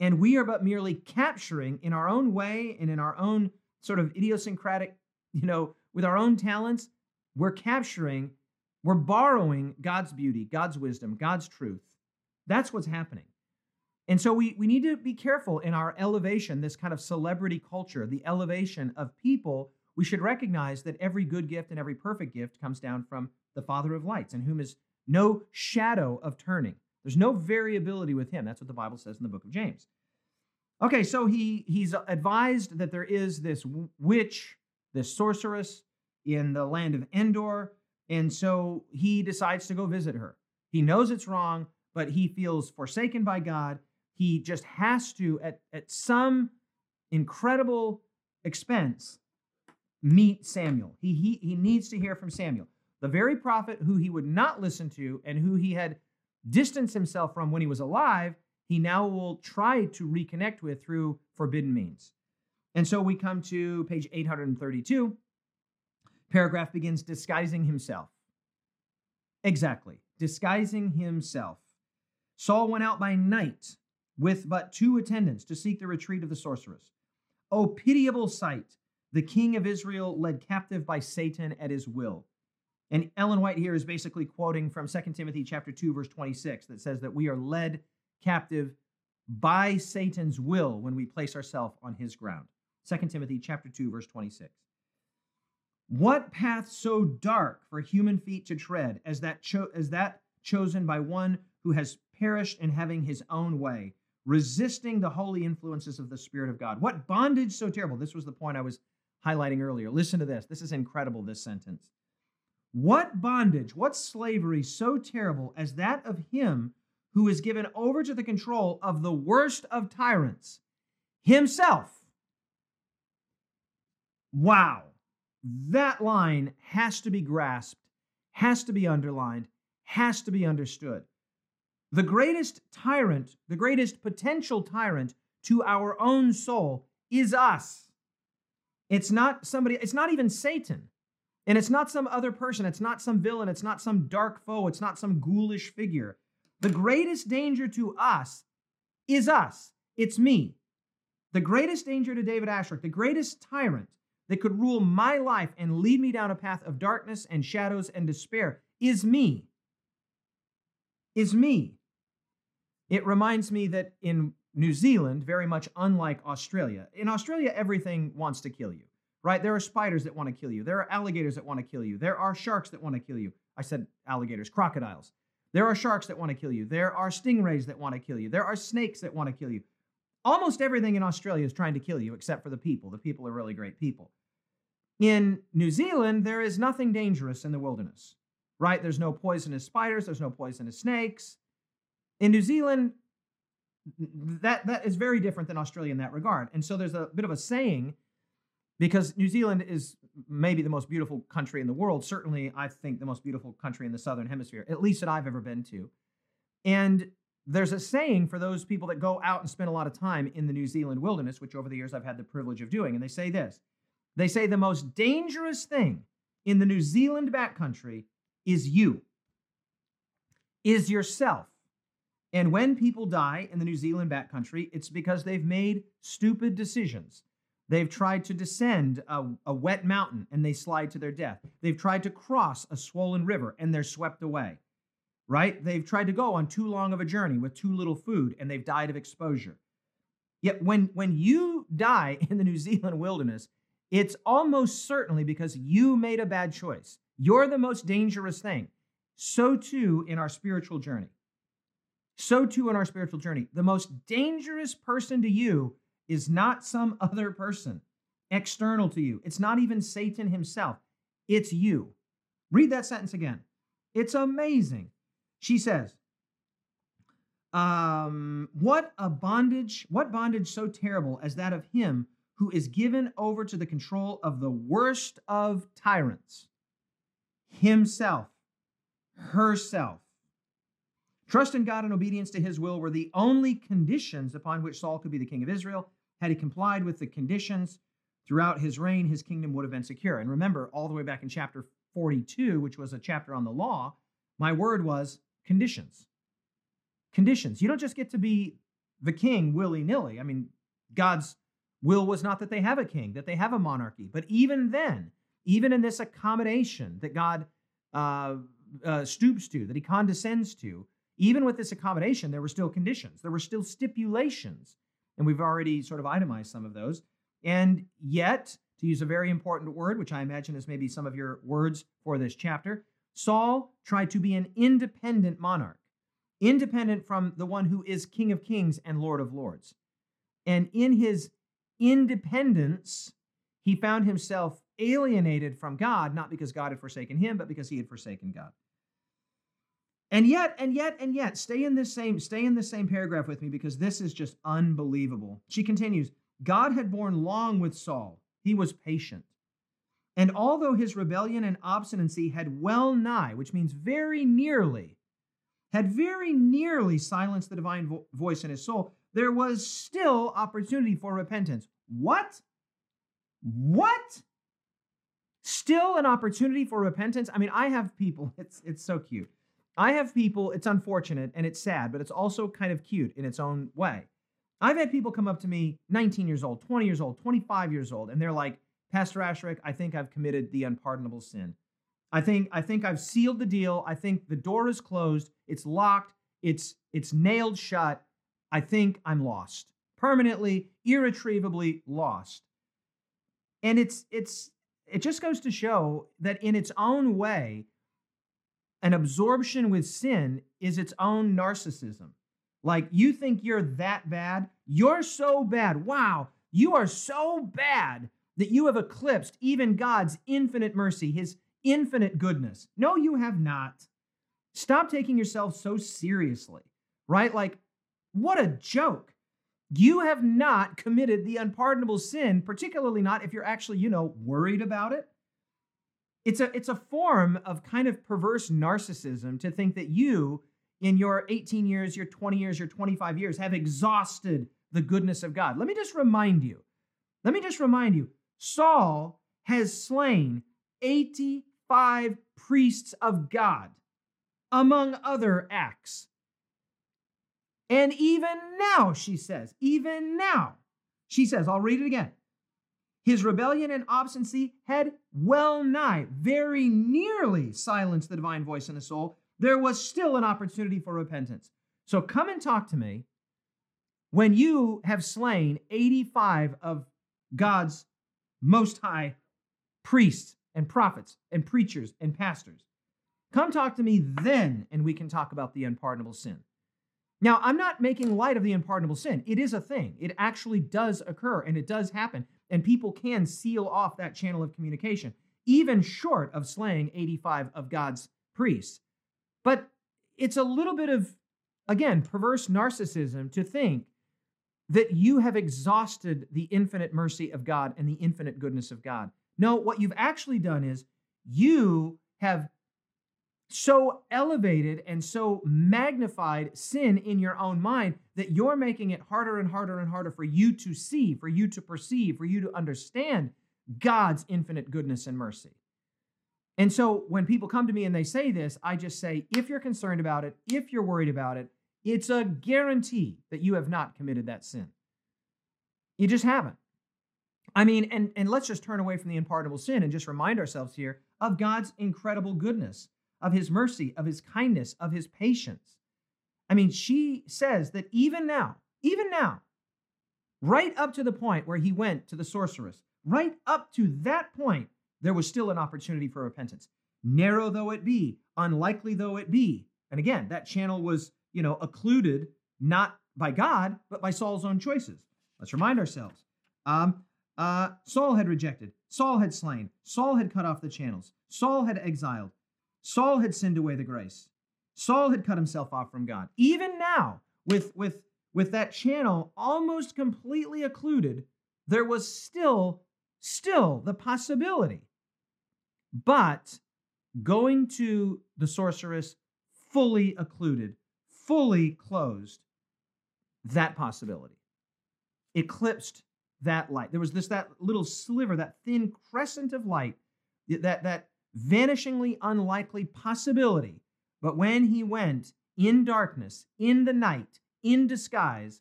And we are but merely capturing in our own way and in our own sort of idiosyncratic, you know, with our own talents, we're capturing, we're borrowing God's beauty, God's wisdom, God's truth. That's what's happening. And so we, we need to be careful in our elevation, this kind of celebrity culture, the elevation of people. We should recognize that every good gift and every perfect gift comes down from the Father of lights, in whom is no shadow of turning. There's no variability with him. That's what the Bible says in the book of James. Okay, so he he's advised that there is this witch, this sorceress in the land of Endor, and so he decides to go visit her. He knows it's wrong, but he feels forsaken by God. He just has to, at, at some incredible expense, meet Samuel. He, he, he needs to hear from Samuel, the very prophet who he would not listen to and who he had distanced himself from when he was alive he now will try to reconnect with through forbidden means. And so we come to page 832. Paragraph begins disguising himself. Exactly, disguising himself. Saul went out by night with but two attendants to seek the retreat of the sorceress. O pitiable sight! The king of Israel led captive by Satan at his will. And Ellen White here is basically quoting from 2 Timothy chapter 2 verse 26 that says that we are led captive by Satan's will when we place ourselves on his ground. 2 Timothy chapter 2 verse 26. What path so dark for human feet to tread as that cho- as that chosen by one who has perished in having his own way, resisting the holy influences of the spirit of God. What bondage so terrible. This was the point I was highlighting earlier. Listen to this. This is incredible this sentence. What bondage, what slavery so terrible as that of him who is given over to the control of the worst of tyrants, himself. Wow. That line has to be grasped, has to be underlined, has to be understood. The greatest tyrant, the greatest potential tyrant to our own soul is us. It's not somebody, it's not even Satan. And it's not some other person. It's not some villain. It's not some dark foe. It's not some ghoulish figure. The greatest danger to us is us. It's me. The greatest danger to David Asscherick, the greatest tyrant that could rule my life and lead me down a path of darkness and shadows and despair is me. Is me. It reminds me that in New Zealand, very much unlike Australia, in Australia, everything wants to kill you, right? There are spiders that want to kill you. There are alligators that want to kill you. There are sharks that want to kill you. I said alligators, crocodiles. There are sharks that want to kill you. There are stingrays that want to kill you. There are snakes that want to kill you. Almost everything in Australia is trying to kill you except for the people. The people are really great people. In New Zealand, there is nothing dangerous in the wilderness, right? There's no poisonous spiders, there's no poisonous snakes. In New Zealand, that, that is very different than Australia in that regard. And so there's a bit of a saying because New Zealand is maybe the most beautiful country in the world. Certainly, I think the most beautiful country in the Southern Hemisphere, at least that I've ever been to. And there's a saying for those people that go out and spend a lot of time in the New Zealand wilderness, which over the years I've had the privilege of doing. And they say this they say the most dangerous thing in the New Zealand backcountry is you, is yourself. And when people die in the New Zealand backcountry, it's because they've made stupid decisions They've tried to descend a, a, wet mountain and they slide to their death. They've tried to cross a swollen river and they're swept away, right? They've tried to go on too long of a journey with too little food and they've died of exposure. Yet when, when you die in the New Zealand wilderness, it's almost certainly because you made a bad choice. You're the most dangerous thing. So too in our spiritual journey. So too in our spiritual journey. The most dangerous person to you is not some other person external to you. It's not even Satan himself. It's you. Read that sentence again. It's amazing. She says, um, what a bondage, what bondage so terrible as that of him who is given over to the control of the worst of tyrants, himself, herself. Trust in God and obedience to his will were the only conditions upon which Saul could be the king of Israel. Had he complied with the conditions throughout his reign, his kingdom would have been secure. And remember, all the way back in chapter 42, which was a chapter on the law, my word was conditions. Conditions. You don't just get to be the king willy nilly. I mean, God's will was not that they have a king, that they have a monarchy. But even then, even in this accommodation that God uh, uh, stoops to, that he condescends to, even with this accommodation, there were still conditions, there were still stipulations. And we've already sort of itemized some of those. And yet, to use a very important word, which I imagine is maybe some of your words for this chapter, Saul tried to be an independent monarch, independent from the one who is King of Kings and Lord of Lords. And in his independence, he found himself alienated from God, not because God had forsaken him, but because he had forsaken God. And yet, and yet, and yet, stay in this same, stay in this same paragraph with me because this is just unbelievable. She continues, God had borne long with Saul. He was patient. And although his rebellion and obstinacy had well nigh, which means very nearly, had very nearly silenced the divine vo- voice in his soul, there was still opportunity for repentance. What? What? Still an opportunity for repentance? I mean, I have people, it's it's so cute. I have people, it's unfortunate and it's sad, but it's also kind of cute in its own way. I've had people come up to me, 19 years old, 20 years old, 25 years old, and they're like, Pastor Asscherick, I think I've committed the unpardonable sin. I think I think I've sealed the deal. I think the door is closed. It's locked. It's it's nailed shut. I think I'm lost. Permanently, irretrievably lost. And it's it's it just goes to show that in its own way, an absorption with sin is its own narcissism. Like you think you're that bad, you're so bad. Wow, you are so bad that you have eclipsed even God's infinite mercy, his infinite goodness. No, you have not. Stop taking yourself so seriously, right? Like, what a joke. You have not committed the unpardonable sin, particularly not if you're actually, you know, worried about it. It's a, it's a form of kind of perverse narcissism to think that you, in your 18 years, your 20 years, your 25 years, have exhausted the goodness of God. Let me just remind you, let me just remind you Saul has slain 85 priests of God, among other acts. And even now, she says, even now, she says, I'll read it again. His rebellion and obstinacy had well nigh, very nearly silenced the divine voice in the soul. There was still an opportunity for repentance. So come and talk to me when you have slain 85 of God's most high priests and prophets and preachers and pastors. Come talk to me then, and we can talk about the unpardonable sin. Now, I'm not making light of the unpardonable sin. It is a thing. It actually does occur and it does happen. And people can seal off that channel of communication, even short of slaying 85 of God's priests. But it's a little bit of, again, perverse narcissism to think that you have exhausted the infinite mercy of God and the infinite goodness of God. No, what you've actually done is you have so elevated and so magnified sin in your own mind that you're making it harder and harder and harder for you to see, for you to perceive, for you to understand God's infinite goodness and mercy. And so when people come to me and they say this, I just say, if you're concerned about it, if you're worried about it, it's a guarantee that you have not committed that sin. You just haven't. I mean, and, and let's just turn away from the unpardonable sin and just remind ourselves here of God's incredible goodness, of his mercy, of his kindness, of his patience. I mean, she says that even now, even now, right up to the point where he went to the sorceress, right up to that point, there was still an opportunity for repentance. Narrow though it be, unlikely though it be. And again, that channel was you know, occluded not by God, but by Saul's own choices. Let's remind ourselves. Um, uh, Saul had rejected. Saul had slain. Saul had cut off the channels. Saul had exiled. Saul had sinned away the grace. Saul had cut himself off from God. Even now, with, with, with that channel almost completely occluded, there was still, still the possibility. But going to the sorceress fully occluded fully closed that possibility, eclipsed that light. There was this that little sliver, that thin crescent of light, that that vanishingly unlikely possibility. But when he went in darkness, in the night, in disguise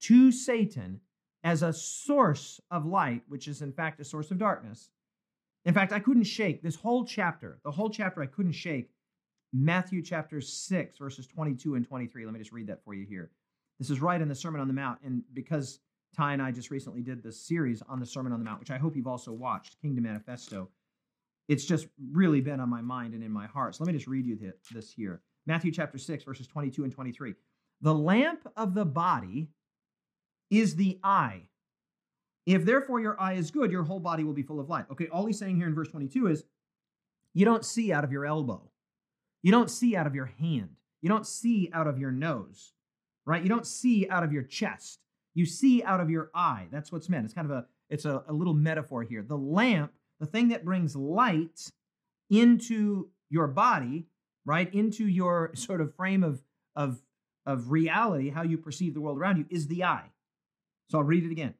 to Satan as a source of light, which is in fact a source of darkness, In fact, I couldn't shake this whole chapter, the whole chapter, I couldn't shake Matthew chapter 6, verses 22 and 23. Let me just read that for you here. This is right in the Sermon on the Mount. And because Ty and I just recently did this series on the Sermon on the Mount, which I hope you've also watched, Kingdom Manifesto, it's just really been on my mind and in my heart. So let me just read you this here. Matthew chapter 6, verses 22 and 23. The lamp of the body is the eye. If therefore your eye is good, your whole body will be full of light. Okay, all he's saying here in verse 22 is you don't see out of your elbow, you don't see out of your hand, you don't see out of your nose, right? You don't see out of your chest. You see out of your eye. That's what's meant. It's kind of a it's a, a little metaphor here. The lamp, the thing that brings light into your body, right, into your sort of frame of of of reality, how you perceive the world around you, is the eye. So I'll read it again.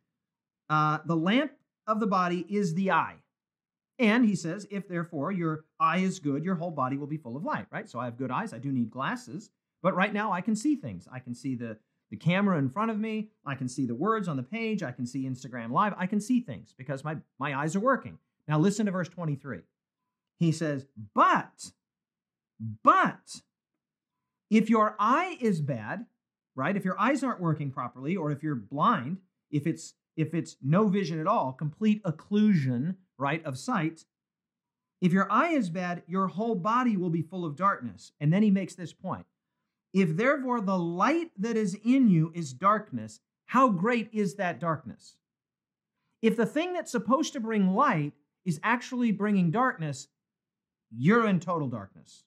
Uh, the lamp of the body is the eye. And he says, if therefore your eye is good, your whole body will be full of light, right? So I have good eyes. I do need glasses. But right now I can see things. I can see the, the camera in front of me. I can see the words on the page. I can see Instagram Live. I can see things because my, my eyes are working. Now listen to verse 23. He says, But, but, if your eye is bad, right? If your eyes aren't working properly, or if you're blind, if it's if it's no vision at all, complete occlusion, right, of sight, if your eye is bad, your whole body will be full of darkness. And then he makes this point. If therefore the light that is in you is darkness, how great is that darkness? If the thing that's supposed to bring light is actually bringing darkness, you're in total darkness.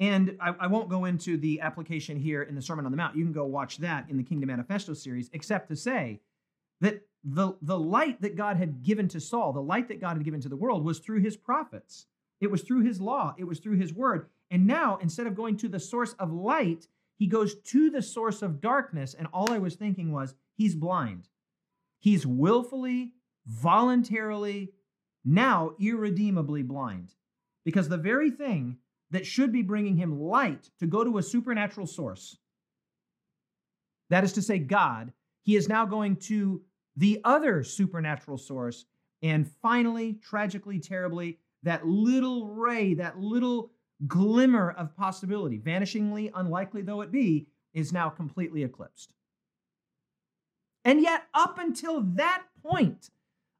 And I, I, won't go into the application here in the Sermon on the Mount. You can go watch that in the Kingdom Manifesto series, except to say that the, the light that God had given to Saul, the light that God had given to the world, was through his prophets. It was through his law, it was through his word. And now, instead of going to the source of light, he goes to the source of darkness. And all I was thinking was, he's blind. He's willfully, voluntarily, now irredeemably blind. Because the very thing that should be bringing him light to go to a supernatural source, that is to say, God, he is now going to the other supernatural source. And finally, tragically, terribly, that little ray, that little glimmer of possibility, vanishingly unlikely though it be, is now completely eclipsed. And yet, up until that point,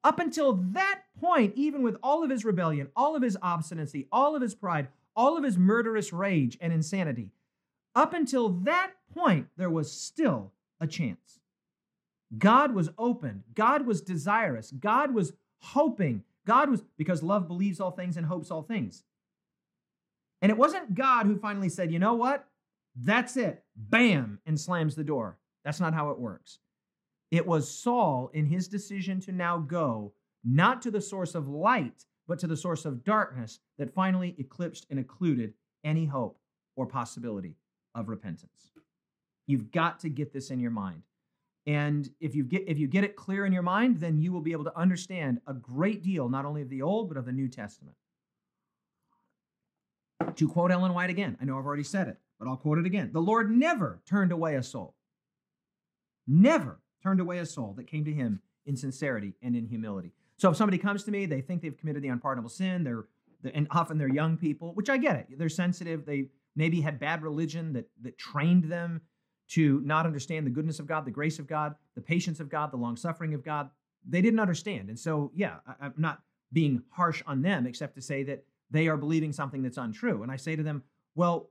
up until that point, even with all of his rebellion, all of his obstinacy, all of his pride, all of his murderous rage and insanity, up until that point, there was still a chance. God was open. God was desirous. God was hoping. God was, because love believes all things and hopes all things. And it wasn't God who finally said, you know what? That's it. Bam, and slams the door. That's not how it works. It was Saul in his decision to now go, not to the source of light, but to the source of darkness that finally eclipsed and occluded any hope or possibility of repentance. You've got to get this in your mind. And if you get if you get it clear in your mind, then you will be able to understand a great deal not only of the Old but of the New Testament. To quote Ellen White again, I know I've already said it, but I'll quote it again. The Lord never turned away a soul. Never turned away a soul that came to him in sincerity and in humility. So if somebody comes to me, they think they've committed the unpardonable sin, they're, they're and often they're young people, which I get it. They're sensitive, they maybe had bad religion that that trained them to not understand the goodness of God, the grace of God, the patience of God, the long suffering of God. They didn't understand. And so, yeah, I, I'm not being harsh on them, except to say that they are believing something that's untrue. And I say to them, well,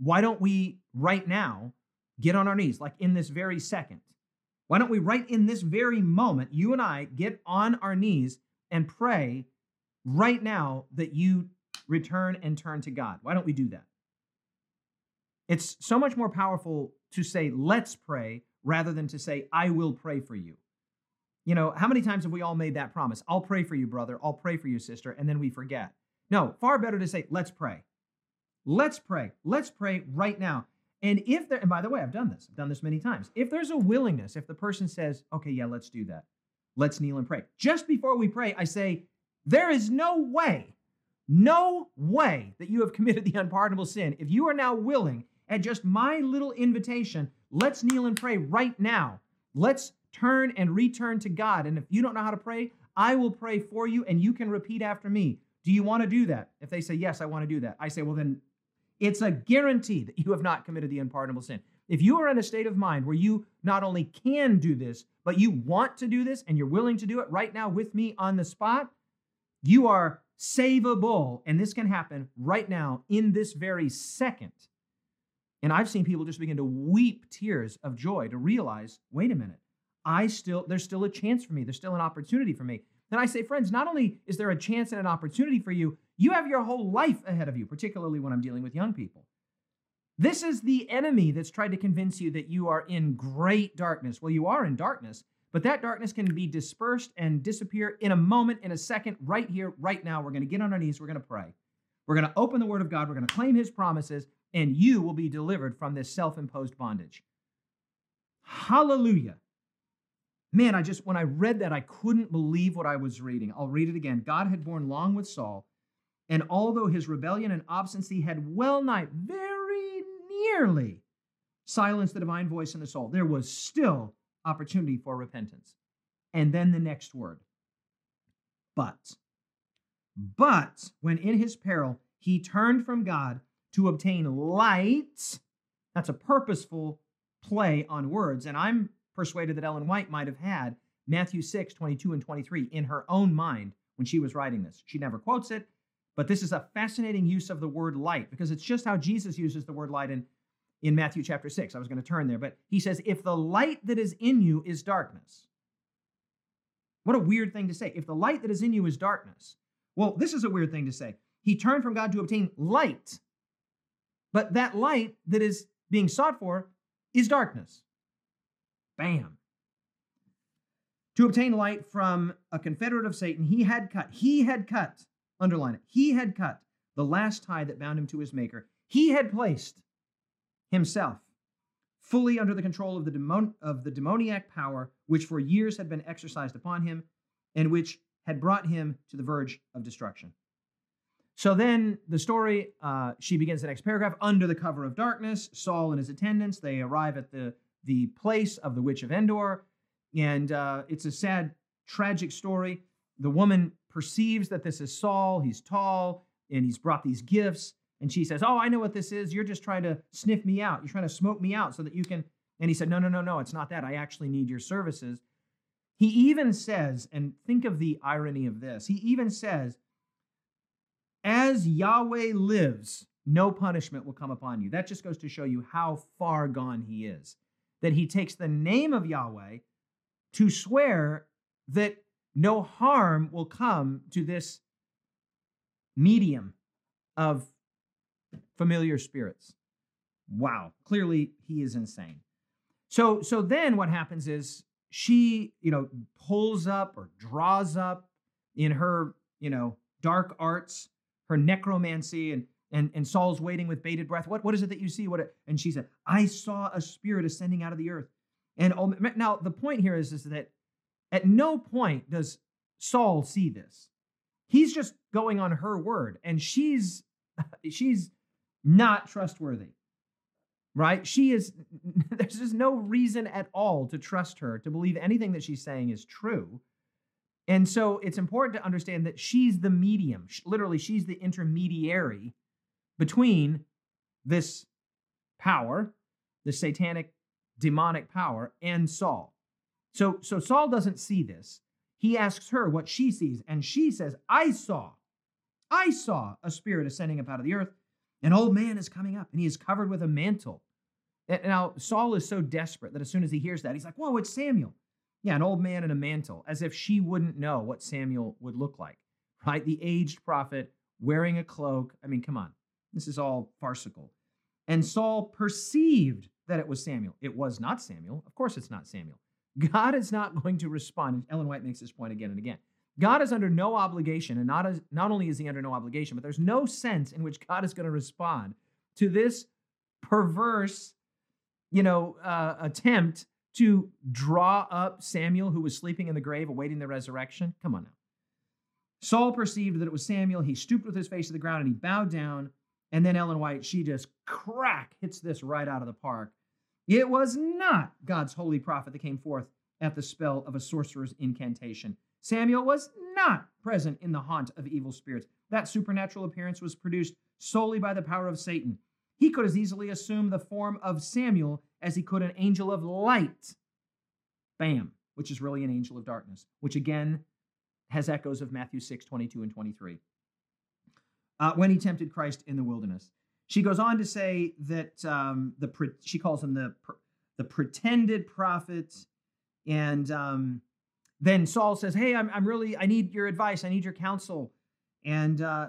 why don't we right now get on our knees, like in this very second? Why don't we, right in this very moment, you and I get on our knees and pray right now that you return and turn to God? Why don't we do that? It's so much more powerful to say, let's pray, rather than to say, I will pray for you. You know, how many times have we all made that promise? I'll pray for you, brother. I'll pray for you, sister. And then we forget. No, far better to say, let's pray. Let's pray. Let's pray right now. And if there, and by the way, I've done this, I've done this many times. If there's a willingness, if the person says, okay, yeah, let's do that, let's kneel and pray. Just before we pray, I say, there is no way, no way that you have committed the unpardonable sin. If you are now willing, at just my little invitation, let's kneel and pray right now. Let's turn and return to God. And if you don't know how to pray, I will pray for you and you can repeat after me. Do you want to do that? If they say, Yes, I want to do that, I say, Well, then it's a guarantee that you have not committed the unpardonable sin. If you are in a state of mind where you not only can do this, but you want to do this and you're willing to do it right now with me on the spot, you are savable. And this can happen right now in this very second. And I've seen people just begin to weep tears of joy to realize wait a minute, I still, there's still a chance for me. There's still an opportunity for me. Then I say, friends, not only is there a chance and an opportunity for you, you have your whole life ahead of you, particularly when I'm dealing with young people. This is the enemy that's tried to convince you that you are in great darkness. Well, you are in darkness, but that darkness can be dispersed and disappear in a moment, in a second, right here, right now. We're going to get on our knees. We're going to pray. We're going to open the Word of God. We're going to claim His promises, and you will be delivered from this self imposed bondage. Hallelujah. Man, I just, when I read that, I couldn't believe what I was reading. I'll read it again. God had borne long with Saul, and although his rebellion and obstinacy had well nigh very nearly silenced the divine voice in the soul, there was still opportunity for repentance. And then the next word, but. But when in his peril he turned from God to obtain light, that's a purposeful play on words. And I'm persuaded that Ellen White might have had Matthew 6, 22 and 23 in her own mind when she was writing this. She never quotes it, but this is a fascinating use of the word light because it's just how Jesus uses the word light in, in Matthew chapter 6. I was going to turn there, but he says, If the light that is in you is darkness. What a weird thing to say. If the light that is in you is darkness. Well, this is a weird thing to say. He turned from God to obtain light, but that light that is being sought for is darkness. Bam. To obtain light from a confederate of Satan, he had cut, he had cut, underline it, he had cut the last tie that bound him to his maker. He had placed himself fully under the control of the, demon- of the demoniac power which for years had been exercised upon him and which had brought him to the verge of destruction. So then the story, uh, she begins the next paragraph. Under the cover of darkness, Saul and his attendants, they arrive at the the place of the witch of Endor. And uh, it's a sad, tragic story. The woman perceives that this is Saul. He's tall and he's brought these gifts. And she says, Oh, I know what this is. You're just trying to sniff me out. You're trying to smoke me out so that you can. And he said, No, no, no, no, it's not that. I actually need your services. He even says, and think of the irony of this, he even says, As Yahweh lives, no punishment will come upon you. That just goes to show you how far gone he is that he takes the name of Yahweh to swear that no harm will come to this medium of familiar spirits. Wow, clearly he is insane. So so then what happens is she, you know, pulls up or draws up in her, you know, dark arts, her necromancy and and, and Saul's waiting with bated breath. What, what is it that you see? What? And she said, I saw a spirit ascending out of the earth. And um, now the point here is, is that at no point does Saul see this. He's just going on her word, and she's she's not trustworthy. Right? She is there's just no reason at all to trust her, to believe anything that she's saying is true. And so it's important to understand that she's the medium. Literally, she's the intermediary between this power, the satanic demonic power, and Saul. So, so Saul doesn't see this. He asks her what she sees, and she says, I saw, I saw a spirit ascending up out of the earth. An old man is coming up, and he is covered with a mantle. Now, Saul is so desperate that as soon as he hears that, he's like, Whoa, it's Samuel. Yeah, an old man in a mantle, as if she wouldn't know what Samuel would look like, right? The aged prophet wearing a cloak. I mean, come on. This is all farcical. And Saul perceived that it was Samuel. It was not Samuel. Of course, it's not Samuel. God is not going to respond. And Ellen White makes this point again and again. God is under no obligation, and not, as, not only is he under no obligation, but there's no sense in which God is going to respond to this perverse, you know, uh, attempt to draw up Samuel, who was sleeping in the grave, awaiting the resurrection. Come on now. Saul perceived that it was Samuel. He stooped with his face to the ground and he bowed down. And then Ellen White, she just crack hits this right out of the park. It was not God's holy prophet that came forth at the spell of a sorcerer's incantation. Samuel was not present in the haunt of evil spirits. That supernatural appearance was produced solely by the power of Satan. He could as easily assume the form of Samuel as he could an angel of light. Bam, which is really an angel of darkness, which again has echoes of Matthew 6, 22 and 23. Uh, when he tempted Christ in the wilderness. She goes on to say that um, the she calls him the the pretended prophet, and um, then Saul says, "Hey, I'm I'm really I need your advice. I need your counsel." And uh,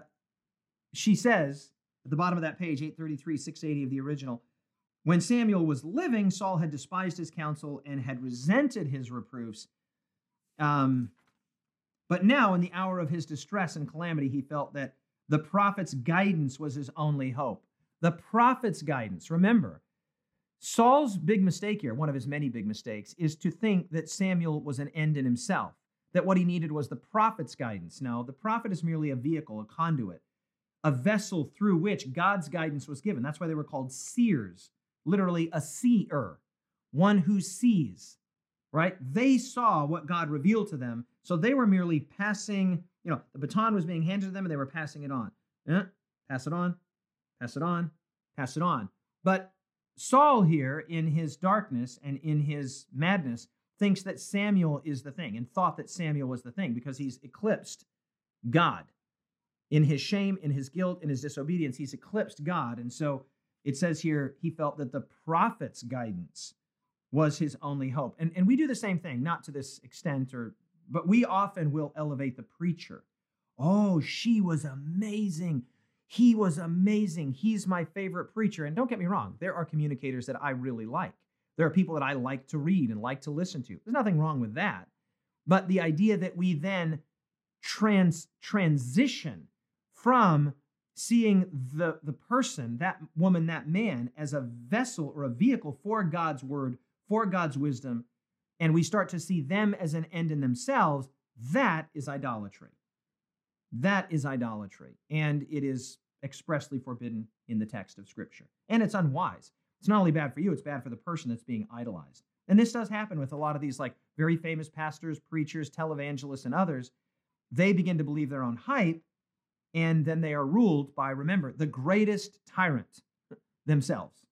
she says at the bottom of that page, 833, 680 of the original, when Samuel was living, Saul had despised his counsel and had resented his reproofs. Um, but now, in the hour of his distress and calamity, he felt that the prophet's guidance was his only hope. The prophet's guidance. Remember, Saul's big mistake here, one of his many big mistakes, is to think that Samuel was an end in himself, that what he needed was the prophet's guidance. No, the prophet is merely a vehicle, a conduit, a vessel through which God's guidance was given. That's why they were called seers, literally a seer, one who sees, right? They saw what God revealed to them, so they were merely passing, you know, the baton was being handed to them and they were passing it on. Eh? Pass it on, pass it on, pass it on. But Saul here, in his darkness and in his madness, thinks that Samuel is the thing and thought that Samuel was the thing because he's eclipsed God. In his shame, in his guilt, in his disobedience, he's eclipsed God. And so it says here, he felt that the prophet's guidance was his only hope. And, and we do the same thing, not to this extent, or but we often will elevate the preacher. Oh, she was amazing. He was amazing. He's my favorite preacher. And don't get me wrong, there are communicators that I really like. There are people that I like to read and like to listen to. There's nothing wrong with that. But the idea that we then trans transition from seeing the, the person, that woman, that man, as a vessel or a vehicle for God's word, for God's wisdom, and we start to see them as an end in themselves, that is idolatry. That is idolatry, and it is expressly forbidden in the text of Scripture. And it's unwise. It's not only bad for you, it's bad for the person that's being idolized. And this does happen with a lot of these like very famous pastors, preachers, televangelists, and others. They begin to believe their own hype, and then they are ruled by, remember, the greatest tyrant themselves.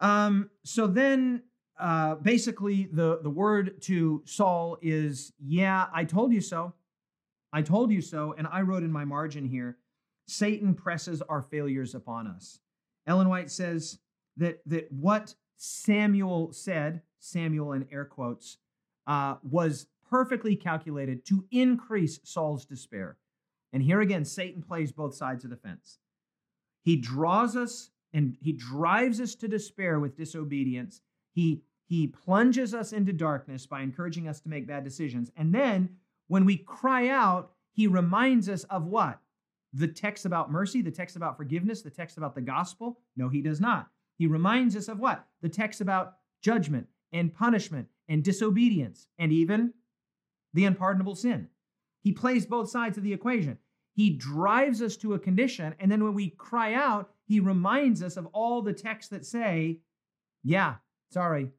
Um, so then uh, basically the, the word to Saul is, Yeah, I told you so. I told you so. And I wrote in my margin here Satan presses our failures upon us. Ellen White says that, that what Samuel said, Samuel in air quotes, uh, was perfectly calculated to increase Saul's despair. And here again, Satan plays both sides of the fence. He draws us and he drives us to despair with disobedience. He he plunges us into darkness by encouraging us to make bad decisions. And then when we cry out, he reminds us of what? The text about mercy, the text about forgiveness, the text about the gospel? No, he does not. He reminds us of what? The text about judgment and punishment and disobedience and even the unpardonable sin. He plays both sides of the equation. He drives us to a condition, and then when we cry out, he reminds us of all the texts that say, Yeah, sorry,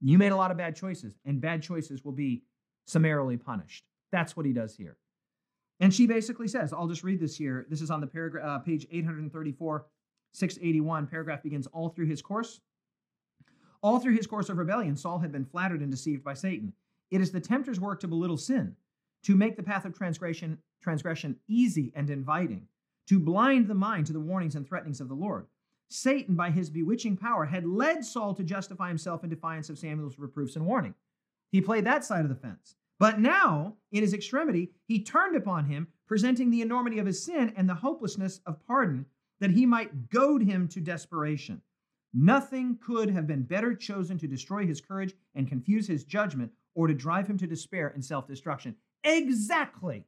you made a lot of bad choices, and bad choices will be summarily punished. That's what he does here. And she basically says, I'll just read this here. This is on the paragraph, uh, page 834, 681. Paragraph begins all through his course. All through his course of rebellion, Saul had been flattered and deceived by Satan. It is the tempter's work to belittle sin, to make the path of transgression, transgression easy and inviting, to blind the mind to the warnings and threatenings of the Lord. Satan, by his bewitching power, had led Saul to justify himself in defiance of Samuel's reproofs and warning. He played that side of the fence. But now, in his extremity, he turned upon him, presenting the enormity of his sin and the hopelessness of pardon, that he might goad him to desperation. Nothing could have been better chosen to destroy his courage and confuse his judgment or to drive him to despair and self destruction. Exactly.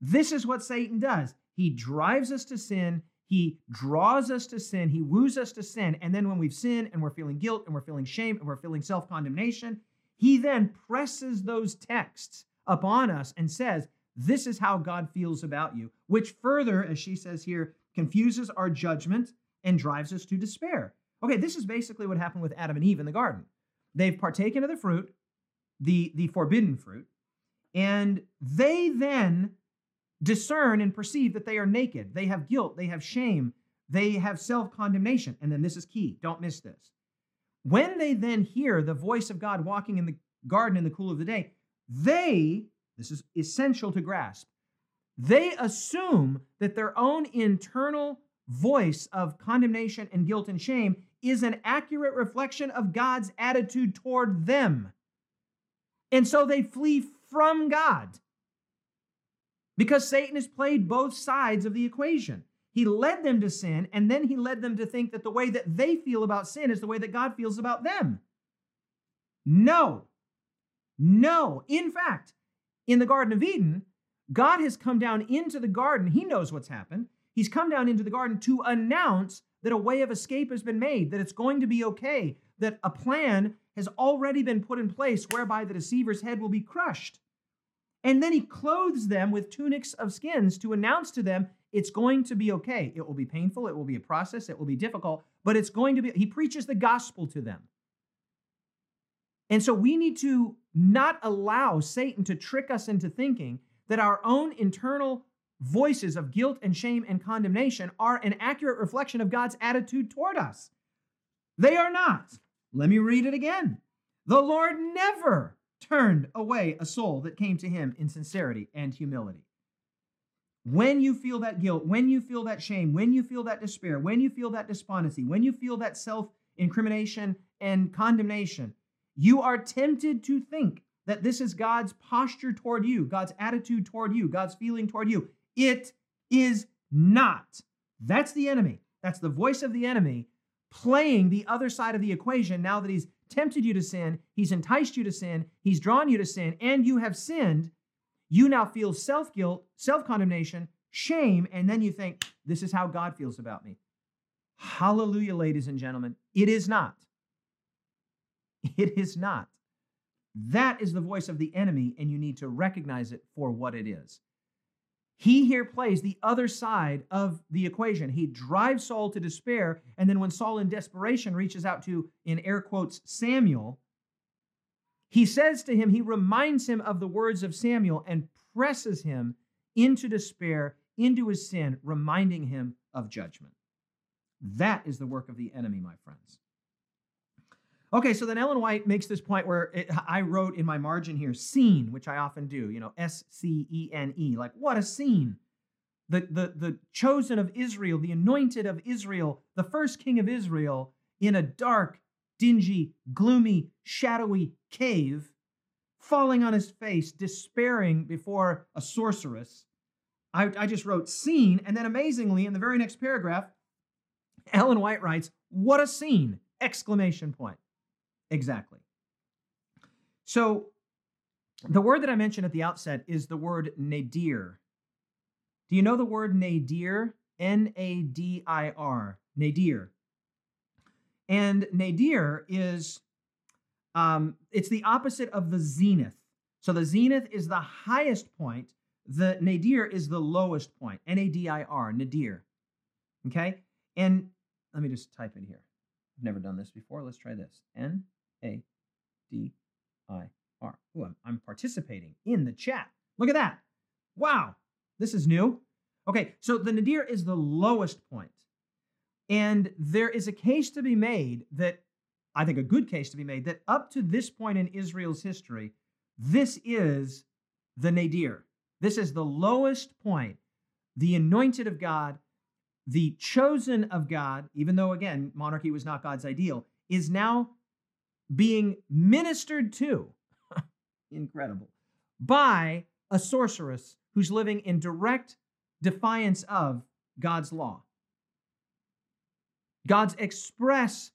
This is what Satan does. He drives us to sin. He draws us to sin. He woos us to sin. And then when we've sinned and we're feeling guilt and we're feeling shame and we're feeling self condemnation, he then presses those texts upon us and says, This is how God feels about you, which further, as she says here, confuses our judgment and drives us to despair. Okay, this is basically what happened with Adam and Eve in the garden. They've partaken of the fruit, the, the forbidden fruit, and they then discern and perceive that they are naked. They have guilt, they have shame, they have self condemnation. And then this is key, don't miss this. When they then hear the voice of God walking in the garden in the cool of the day, they, this is essential to grasp, they assume that their own internal voice of condemnation and guilt and shame is an accurate reflection of God's attitude toward them. And so they flee from God because Satan has played both sides of the equation. He led them to sin, and then he led them to think that the way that they feel about sin is the way that God feels about them. No. No. In fact, in the Garden of Eden, God has come down into the garden. He knows what's happened. He's come down into the garden to announce that a way of escape has been made, that it's going to be okay, that a plan has already been put in place whereby the deceiver's head will be crushed. And then he clothes them with tunics of skins to announce to them it's going to be okay. It will be painful, it will be a process, it will be difficult, but it's going to be, he preaches the gospel to them. And so we need to not allow Satan to trick us into thinking that our own internal voices of guilt and shame and condemnation are an accurate reflection of God's attitude toward us. They are not. Let me read it again. The Lord never turned away a soul that came to him in sincerity and humility. When you feel that guilt, when you feel that shame, when you feel that despair, when you feel that despondency, when you feel that self incrimination and condemnation, you are tempted to think that this is God's posture toward you, God's attitude toward you, God's feeling toward you. It is not. That's the enemy. That's the voice of the enemy playing the other side of the equation now that he's tempted you to sin, he's enticed you to sin, he's drawn you to sin, and you have sinned. You now feel self guilt, self condemnation, shame, and then you think, this is how God feels about me. Hallelujah, ladies and gentlemen. It is not. It is not. That is the voice of the enemy, and you need to recognize it for what it is. He here plays the other side of the equation. He drives Saul to despair, and then when Saul, in desperation, reaches out to, in air quotes, Samuel, he says to him, he reminds him of the words of Samuel and presses him into despair, into his sin, reminding him of judgment. That is the work of the enemy, my friends. Okay, so then Ellen White makes this point where it, I wrote in my margin here, scene, which I often do, you know, S C E N E, like what a scene. The, the, the chosen of Israel, the anointed of Israel, the first king of Israel, in a dark, dingy, gloomy, shadowy cave, falling on his face, despairing before a sorceress. I, I just wrote scene, and then amazingly, in the very next paragraph, Ellen White writes, What a scene! Exclamation point. Exactly. So, the word that I mentioned at the outset is the word nadir. Do you know the word nadir? N A D I R. Nadir. And nadir is um, it's the opposite of the zenith. So the zenith is the highest point. The nadir is the lowest point. N A D I R. Nadir. Okay. And let me just type it here. I've never done this before. Let's try this. N a D I R. Ooh, I'm, I'm participating in the chat. Look at that. Wow, this is new. Okay, so the nadir is the lowest point. And there is a case to be made that, I think a good case to be made, that up to this point in Israel's history, this is the nadir. This is the lowest point. The anointed of God, the chosen of God, even though, again, monarchy was not God's ideal, is now being ministered to, incredible, by a sorceress who's living in direct defiance of God's law. God's express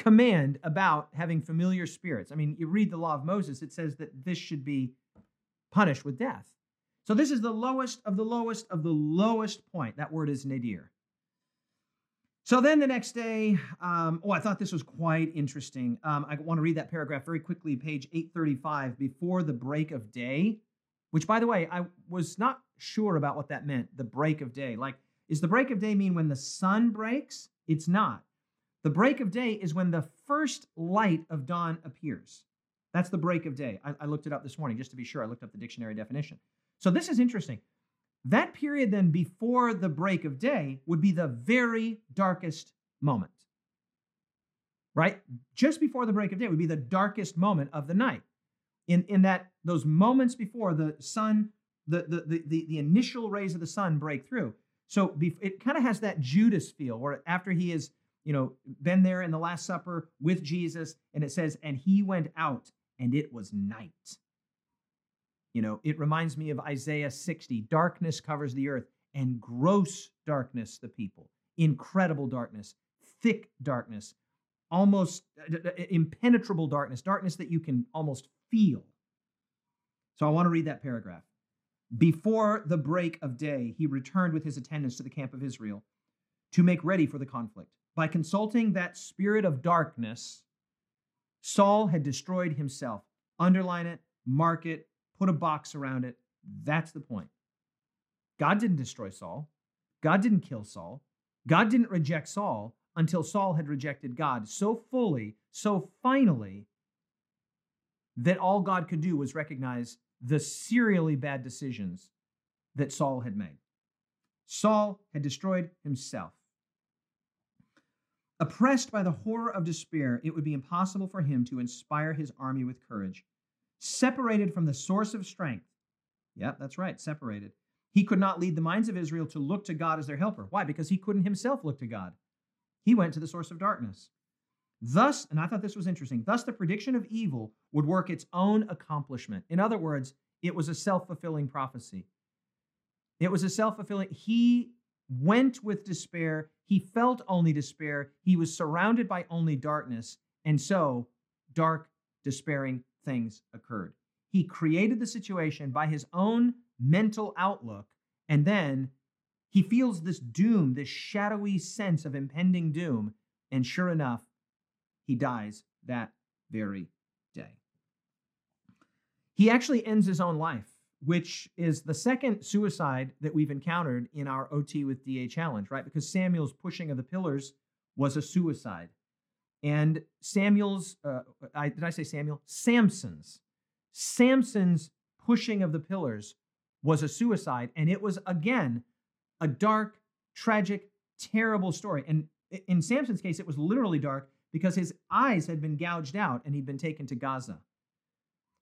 command about having familiar spirits. I mean, you read the law of Moses, it says that this should be punished with death. So this is the lowest of the lowest of the lowest point. That word is nadir. So then the next day, um, oh, I thought this was quite interesting. Um, I want to read that paragraph very quickly, page 835, before the break of day, which, by the way, I was not sure about what that meant, the break of day. Like, is the break of day mean when the sun breaks? It's not. The break of day is when the first light of dawn appears. That's the break of day. I, I looked it up this morning just to be sure. I looked up the dictionary definition. So this is interesting. That period then before the break of day would be the very darkest moment. Right? Just before the break of day would be the darkest moment of the night. In, in that those moments before the sun, the, the, the, the, the initial rays of the sun break through. So it kind of has that Judas feel where after he has, you know, been there in the Last Supper with Jesus, and it says, and he went out and it was night. You know, it reminds me of Isaiah 60 darkness covers the earth, and gross darkness the people. Incredible darkness, thick darkness, almost uh, impenetrable darkness, darkness that you can almost feel. So I want to read that paragraph. Before the break of day, he returned with his attendants to the camp of Israel to make ready for the conflict. By consulting that spirit of darkness, Saul had destroyed himself. Underline it, mark it, put a box around it. That's the point. God didn't destroy Saul. God didn't kill Saul. God didn't reject Saul until Saul had rejected God so fully, so finally, that all God could do was recognize the serially bad decisions that Saul had made. Saul had destroyed himself. Oppressed by the horror of despair, it would be impossible for him to inspire his army with courage separated from the source of strength. Yep, that's right, separated. He could not lead the minds of Israel to look to God as their helper. Why? Because he couldn't himself look to God. He went to the source of darkness. Thus, and I thought this was interesting, thus the prediction of evil would work its own accomplishment. In other words, it was a self fulfilling prophecy. It was a self fulfilling. He went with despair. He felt only despair. He was surrounded by only darkness. And so, dark, despairing things occurred. He created the situation by his own mental outlook, and then he feels this doom, this shadowy sense of impending doom, and sure enough, he dies that very day. He actually ends his own life, which is the second suicide that we've encountered in our OT with DA challenge, right? Because Samuel's pushing of the pillars was a suicide. And Samuel's, uh, I, did I say Samuel? Samson's. Samson's pushing of the pillars was a suicide. And it was, again, a dark, tragic, terrible story. And in Samson's case, it was literally dark because his eyes had been gouged out and he'd been taken to Gaza.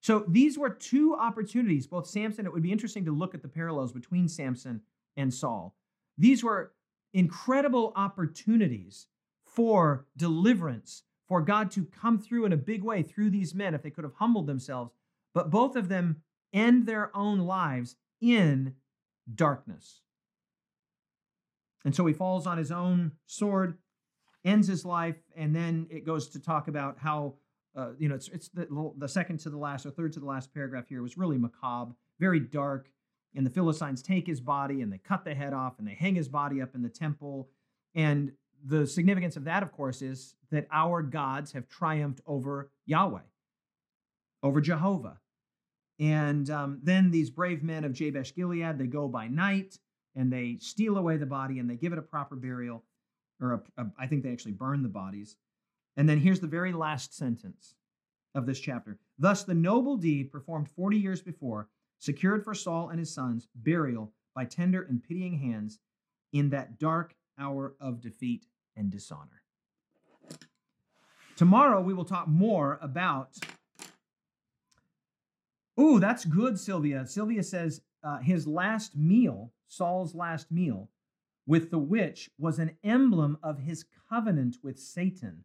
So these were two opportunities, both Samson, it would be interesting to look at the parallels between Samson and Saul. These were incredible opportunities for deliverance, for God to come through in a big way through these men if they could have humbled themselves. But both of them end their own lives in darkness. And so he falls on his own sword, ends his life, and then it goes to talk about how, uh, you know, it's, it's the, the second to the last or third to the last paragraph here was really macabre, very dark. And the Philistines take his body and they cut the head off and they hang his body up in the temple. And the significance of that, of course, is that our gods have triumphed over Yahweh, over Jehovah. And um, then these brave men of Jabesh Gilead, they go by night and they steal away the body and they give it a proper burial, or a, a, I think they actually burn the bodies. And then here's the very last sentence of this chapter. Thus, the noble deed performed 40 years before secured for Saul and his sons burial by tender and pitying hands in that dark hour of defeat and dishonor. Tomorrow we will talk more about. Ooh, that's good, Sylvia. Sylvia says uh, his last meal, Saul's last meal, with the witch was an emblem of his covenant with Satan.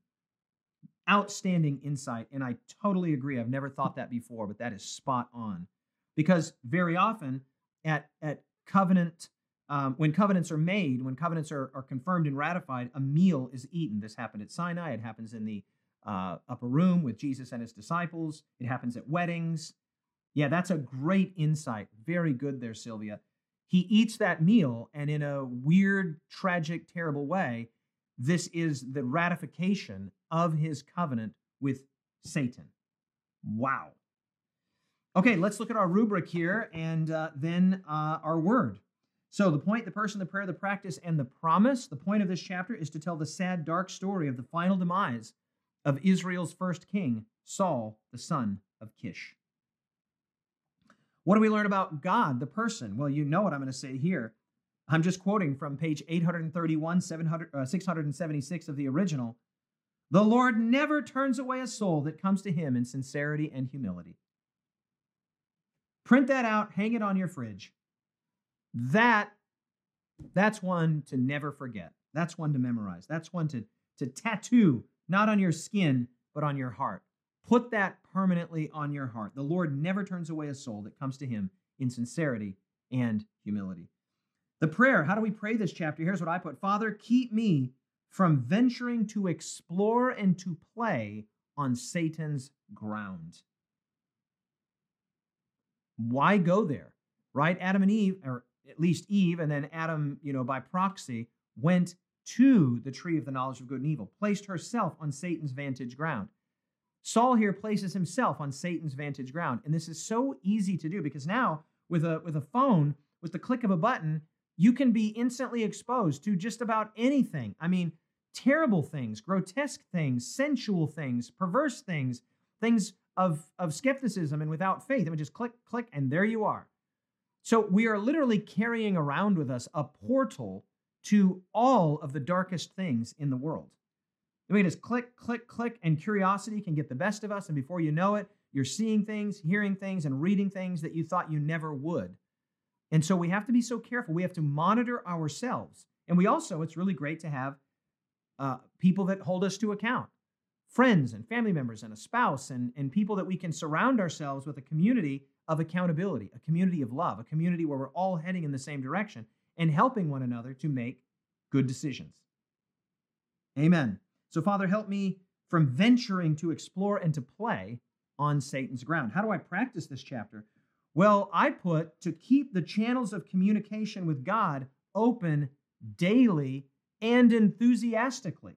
Outstanding insight. And I totally agree. I've never thought that before, but that is spot on. Because very often at, at covenant um, when covenants are made, when covenants are, are confirmed and ratified, a meal is eaten. This happened at Sinai. It happens in the uh, upper room with Jesus and his disciples. It happens at weddings. Yeah, that's a great insight. Very good there, Sylvia. He eats that meal, and in a weird, tragic, terrible way, this is the ratification of his covenant with Satan. Wow. Okay, let's look at our rubric here and uh, then uh, our word. So, the point, the person, the prayer, the practice, and the promise, the point of this chapter is to tell the sad, dark story of the final demise of Israel's first king, Saul, the son of Kish. What do we learn about God, the person? Well, you know what I'm going to say here. I'm just quoting from page 831, 700, uh, 676 of the original. The Lord never turns away a soul that comes to him in sincerity and humility. Print that out, hang it on your fridge. That that's one to never forget. That's one to memorize. That's one to to tattoo not on your skin, but on your heart. Put that permanently on your heart. The Lord never turns away a soul that comes to him in sincerity and humility. The prayer, how do we pray this chapter? Here's what I put Father, keep me from venturing to explore and to play on Satan's ground. Why go there? Right? Adam and Eve, or at least Eve, and then Adam, you know, by proxy, went to the tree of the knowledge of good and evil, placed herself on Satan's vantage ground. Saul here places himself on Satan's vantage ground. And this is so easy to do because now with a with a phone, with the click of a button, you can be instantly exposed to just about anything. I mean, terrible things, grotesque things, sensual things, perverse things, things of, of skepticism and without faith. I mean, just click, click, and there you are. So we are literally carrying around with us a portal to all of the darkest things in the world. I mean, just click, click, click, and curiosity can get the best of us. And before you know it, you're seeing things, hearing things, and reading things that you thought you never would. And so we have to be so careful. We have to monitor ourselves. And we also, it's really great to have uh, people that hold us to account friends and family members and a spouse and, and people that we can surround ourselves with a community of accountability, a community of love, a community where we're all heading in the same direction and helping one another to make good decisions. Amen. So, Father, help me from venturing to explore and to play on Satan's ground. How do I practice this chapter? Well, I put to keep the channels of communication with God open daily and enthusiastically.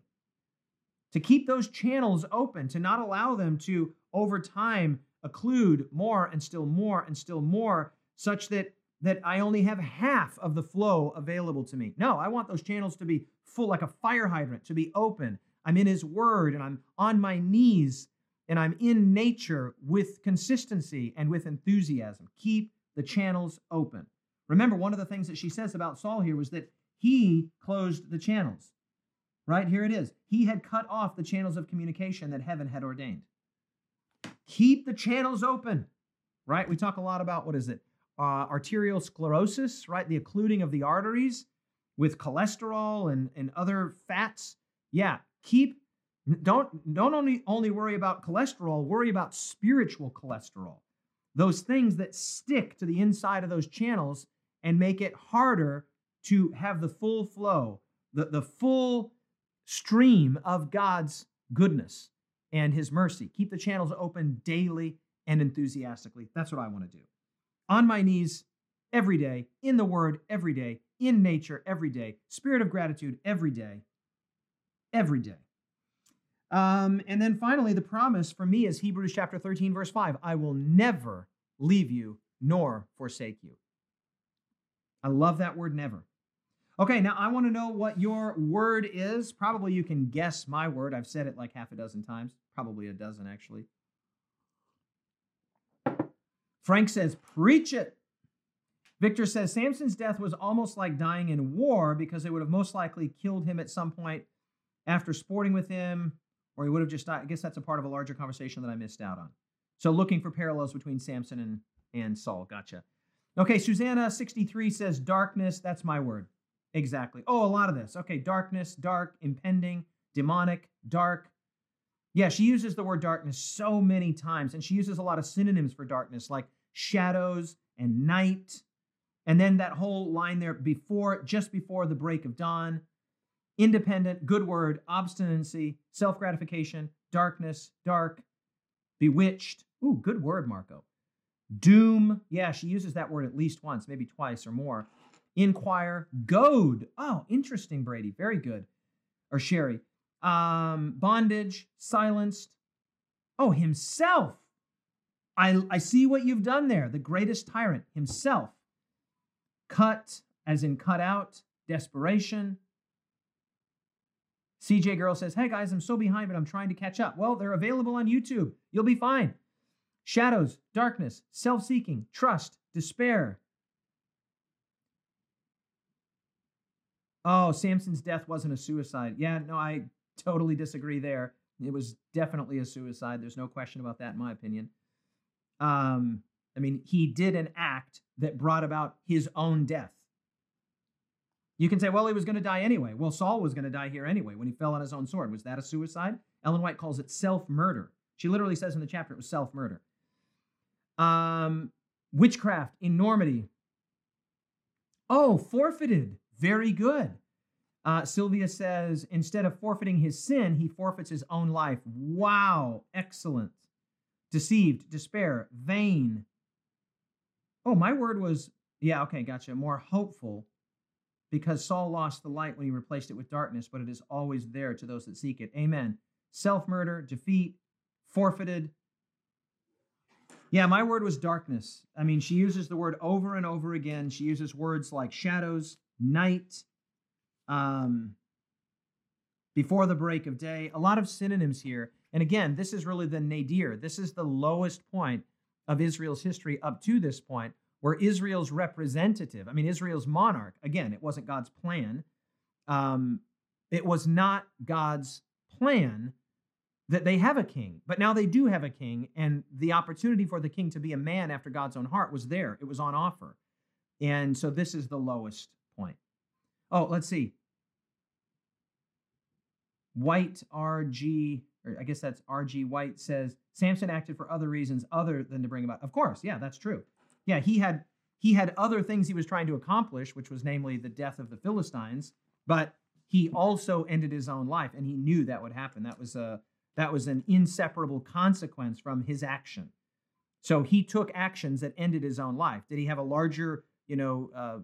To keep those channels open, to not allow them to, over time, occlude more and still more and still more, such that that I only have half of the flow available to me. No, I want those channels to be full like a fire hydrant, to be open. I'm in His Word and I'm on my knees and I'm in nature with consistency and with enthusiasm. Keep the channels open. Remember, one of the things that she says about Saul here was that he closed the channels. Right here it is. He had cut off the channels of communication that heaven had ordained. Keep the channels open. Right? We talk a lot about what is it? uh, arterial sclerosis, right? The occluding of the arteries with cholesterol and, and other fats. Yeah, keep don't don't only only worry about cholesterol, worry about spiritual cholesterol. Those things that stick to the inside of those channels and make it harder to have the full flow, the, the full stream of God's goodness and his mercy. Keep the channels open daily and enthusiastically. That's what I want to do on my knees every day, in the Word every day, in nature every day, spirit of gratitude every day, every day. Um, and then finally, the promise for me is Hebrews chapter 13, verse 5 I will never leave you nor forsake you. I love that word never. Okay, now I want to know what your word is. Probably you can guess my word. I've said it like half a dozen times, probably a dozen actually. Frank says, Preach it. Victor says, Samson's death was almost like dying in war because they would have most likely killed him at some point after sporting with him, or he would have just died. I guess that's a part of a larger conversation that I missed out on. So looking for parallels between Samson and, and Saul. Gotcha. Okay, Susanna 63 says, Darkness. That's my word. Exactly. Oh, a lot of this. Okay, darkness, dark, impending, demonic, dark, yeah, she uses the word darkness so many times, and she uses a lot of synonyms for darkness, like shadows and night. And then that whole line there before, just before the break of dawn, independent, good word, obstinacy, self gratification, darkness, dark, bewitched. Ooh, good word, Marco. Doom. Yeah, she uses that word at least once, maybe twice or more. Inquire. Goad. Oh, interesting, Brady. Very good. Or Sherry um, bondage, silenced. Oh, himself. I, I see what you've done there. The greatest tyrant, himself. Cut, as in cut out, desperation. CJ Girl says, Hey guys, I'm so behind, but I'm trying to catch up. Well, they're available on YouTube. You'll be fine. Shadows, darkness, self seeking, trust, despair. Oh, Samson's death wasn't a suicide. Yeah, no, I totally disagree there. It was definitely a suicide. There's no question about that, in my opinion. Um, I mean, he did an act that brought about his own death. You can say, well, he was going to die anyway. Well, Saul was going to die here anyway when he fell on his own sword. Was that a suicide? Ellen White calls it self murder. She literally says in the chapter it was self murder. Um, witchcraft, enormity. Oh, forfeited. Very good. Uh, Sylvia says instead of forfeiting his sin, he forfeits his own life. Wow, excellent. Deceived, despair, vain. Oh, my word was, yeah, okay, gotcha. More hopeful because Saul lost the light when he replaced it with darkness, but it is always there to those that seek it. Amen. Self murder, defeat, forfeited. Yeah, my word was darkness. I mean, she uses the word over and over again. She uses words like shadows, night, um, before the break of day. A lot of synonyms here. And again, this is really the nadir. This is the lowest point of Israel's history up to this point, where Israel's representative, I mean, Israel's monarch, again, it wasn't God's plan. Um, it was not God's plan that they have a king, but now they do have a king, and the opportunity for the king to be a man after God's own heart was there. It was on offer. And so this is the lowest point. Oh, let's see. White RG, or I guess that's RG White says Samson acted for other reasons other than to bring about. Of course, yeah, that's true. Yeah, he had he had other things he was trying to accomplish, which was namely the death of the Philistines, but he also ended his own life, and he knew that would happen. That was a that was an inseparable consequence from his action. So he took actions that ended his own life. Did he have a larger, you know, uh,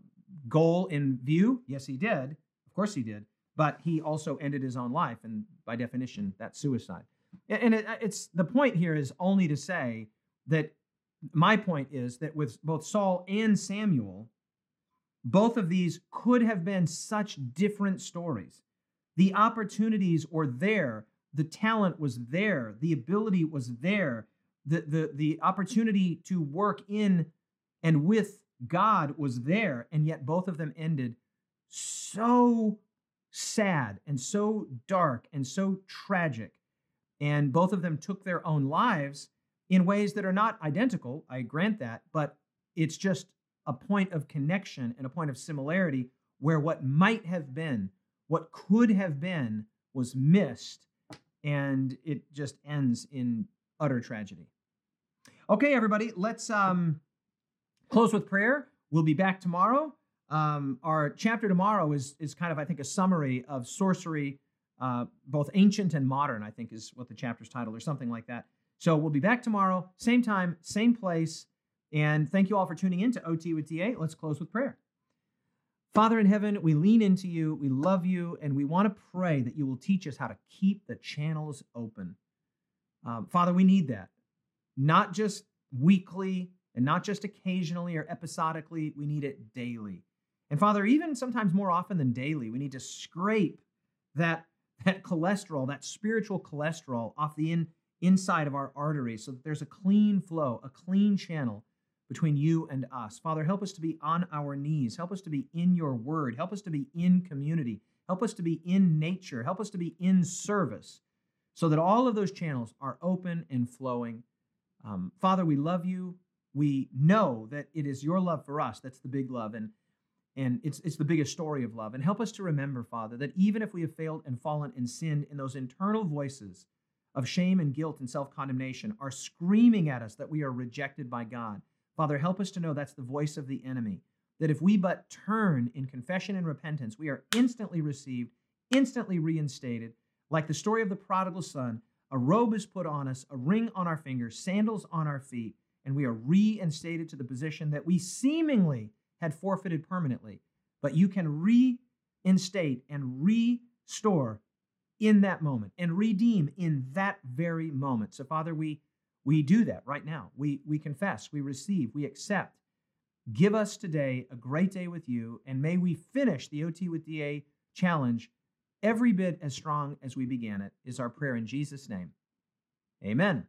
goal in view? Yes, he did. Of course, he did. But he also ended his own life, and by definition, that's suicide. And it, it's the point here is only to say that my point is that with both Saul and Samuel, both of these could have been such different stories. The opportunities were there, the talent was there, the ability was there, the, the, the opportunity to work in and with God was there, and yet both of them ended so sad and so dark and so tragic. And both of them took their own lives in ways that are not identical, I grant that, but it's just a point of connection and a point of similarity where what might have been, what could have been, was missed, and it just ends in utter tragedy. Okay, everybody, let's um, close with prayer. We'll be back tomorrow. Um, our chapter tomorrow is is kind of, I think, a summary of sorcery, uh, both ancient and modern. I think is what the chapter's title, or something like that. So we'll be back tomorrow, same time, same place. And thank you all for tuning in to OT with DA. Let's close with prayer. Father in heaven, we lean into you, we love you, and we want to pray that you will teach us how to keep the channels open. Um, Father, we need that. Not just weekly, and not just occasionally or episodically, we need it daily. And Father, even sometimes more often than daily, we need to scrape that, that cholesterol, that spiritual cholesterol off the in, inside of our arteries so that there's a clean flow, a clean channel between you and us. Father, help us to be on our knees. Help us to be in your word. Help us to be in community. Help us to be in nature. Help us to be in service so that all of those channels are open and flowing. Um, Father, we love you we know that it is your love for us that's the big love and and it's it's the biggest story of love. And help us to remember father that even if we have failed and fallen and sinned in those internal voices of shame and guilt and self-condemnation are screaming at us that we are rejected by god father help us to know that's the voice of the enemy that if we but turn in confession and repentance we are instantly received instantly reinstated. Like the story of the prodigal son a robe is put on us a ring on our fingers sandals on our feet and we are reinstated to the position that we seemingly had forfeited permanently. But you can reinstate and restore in that moment and redeem in that very moment. So, Father, we we do that right now. We we confess, we receive, we accept. Give us today a great day with you, and may we finish the OT with DA challenge every bit as strong as we began it, is our prayer in Jesus' name. Amen.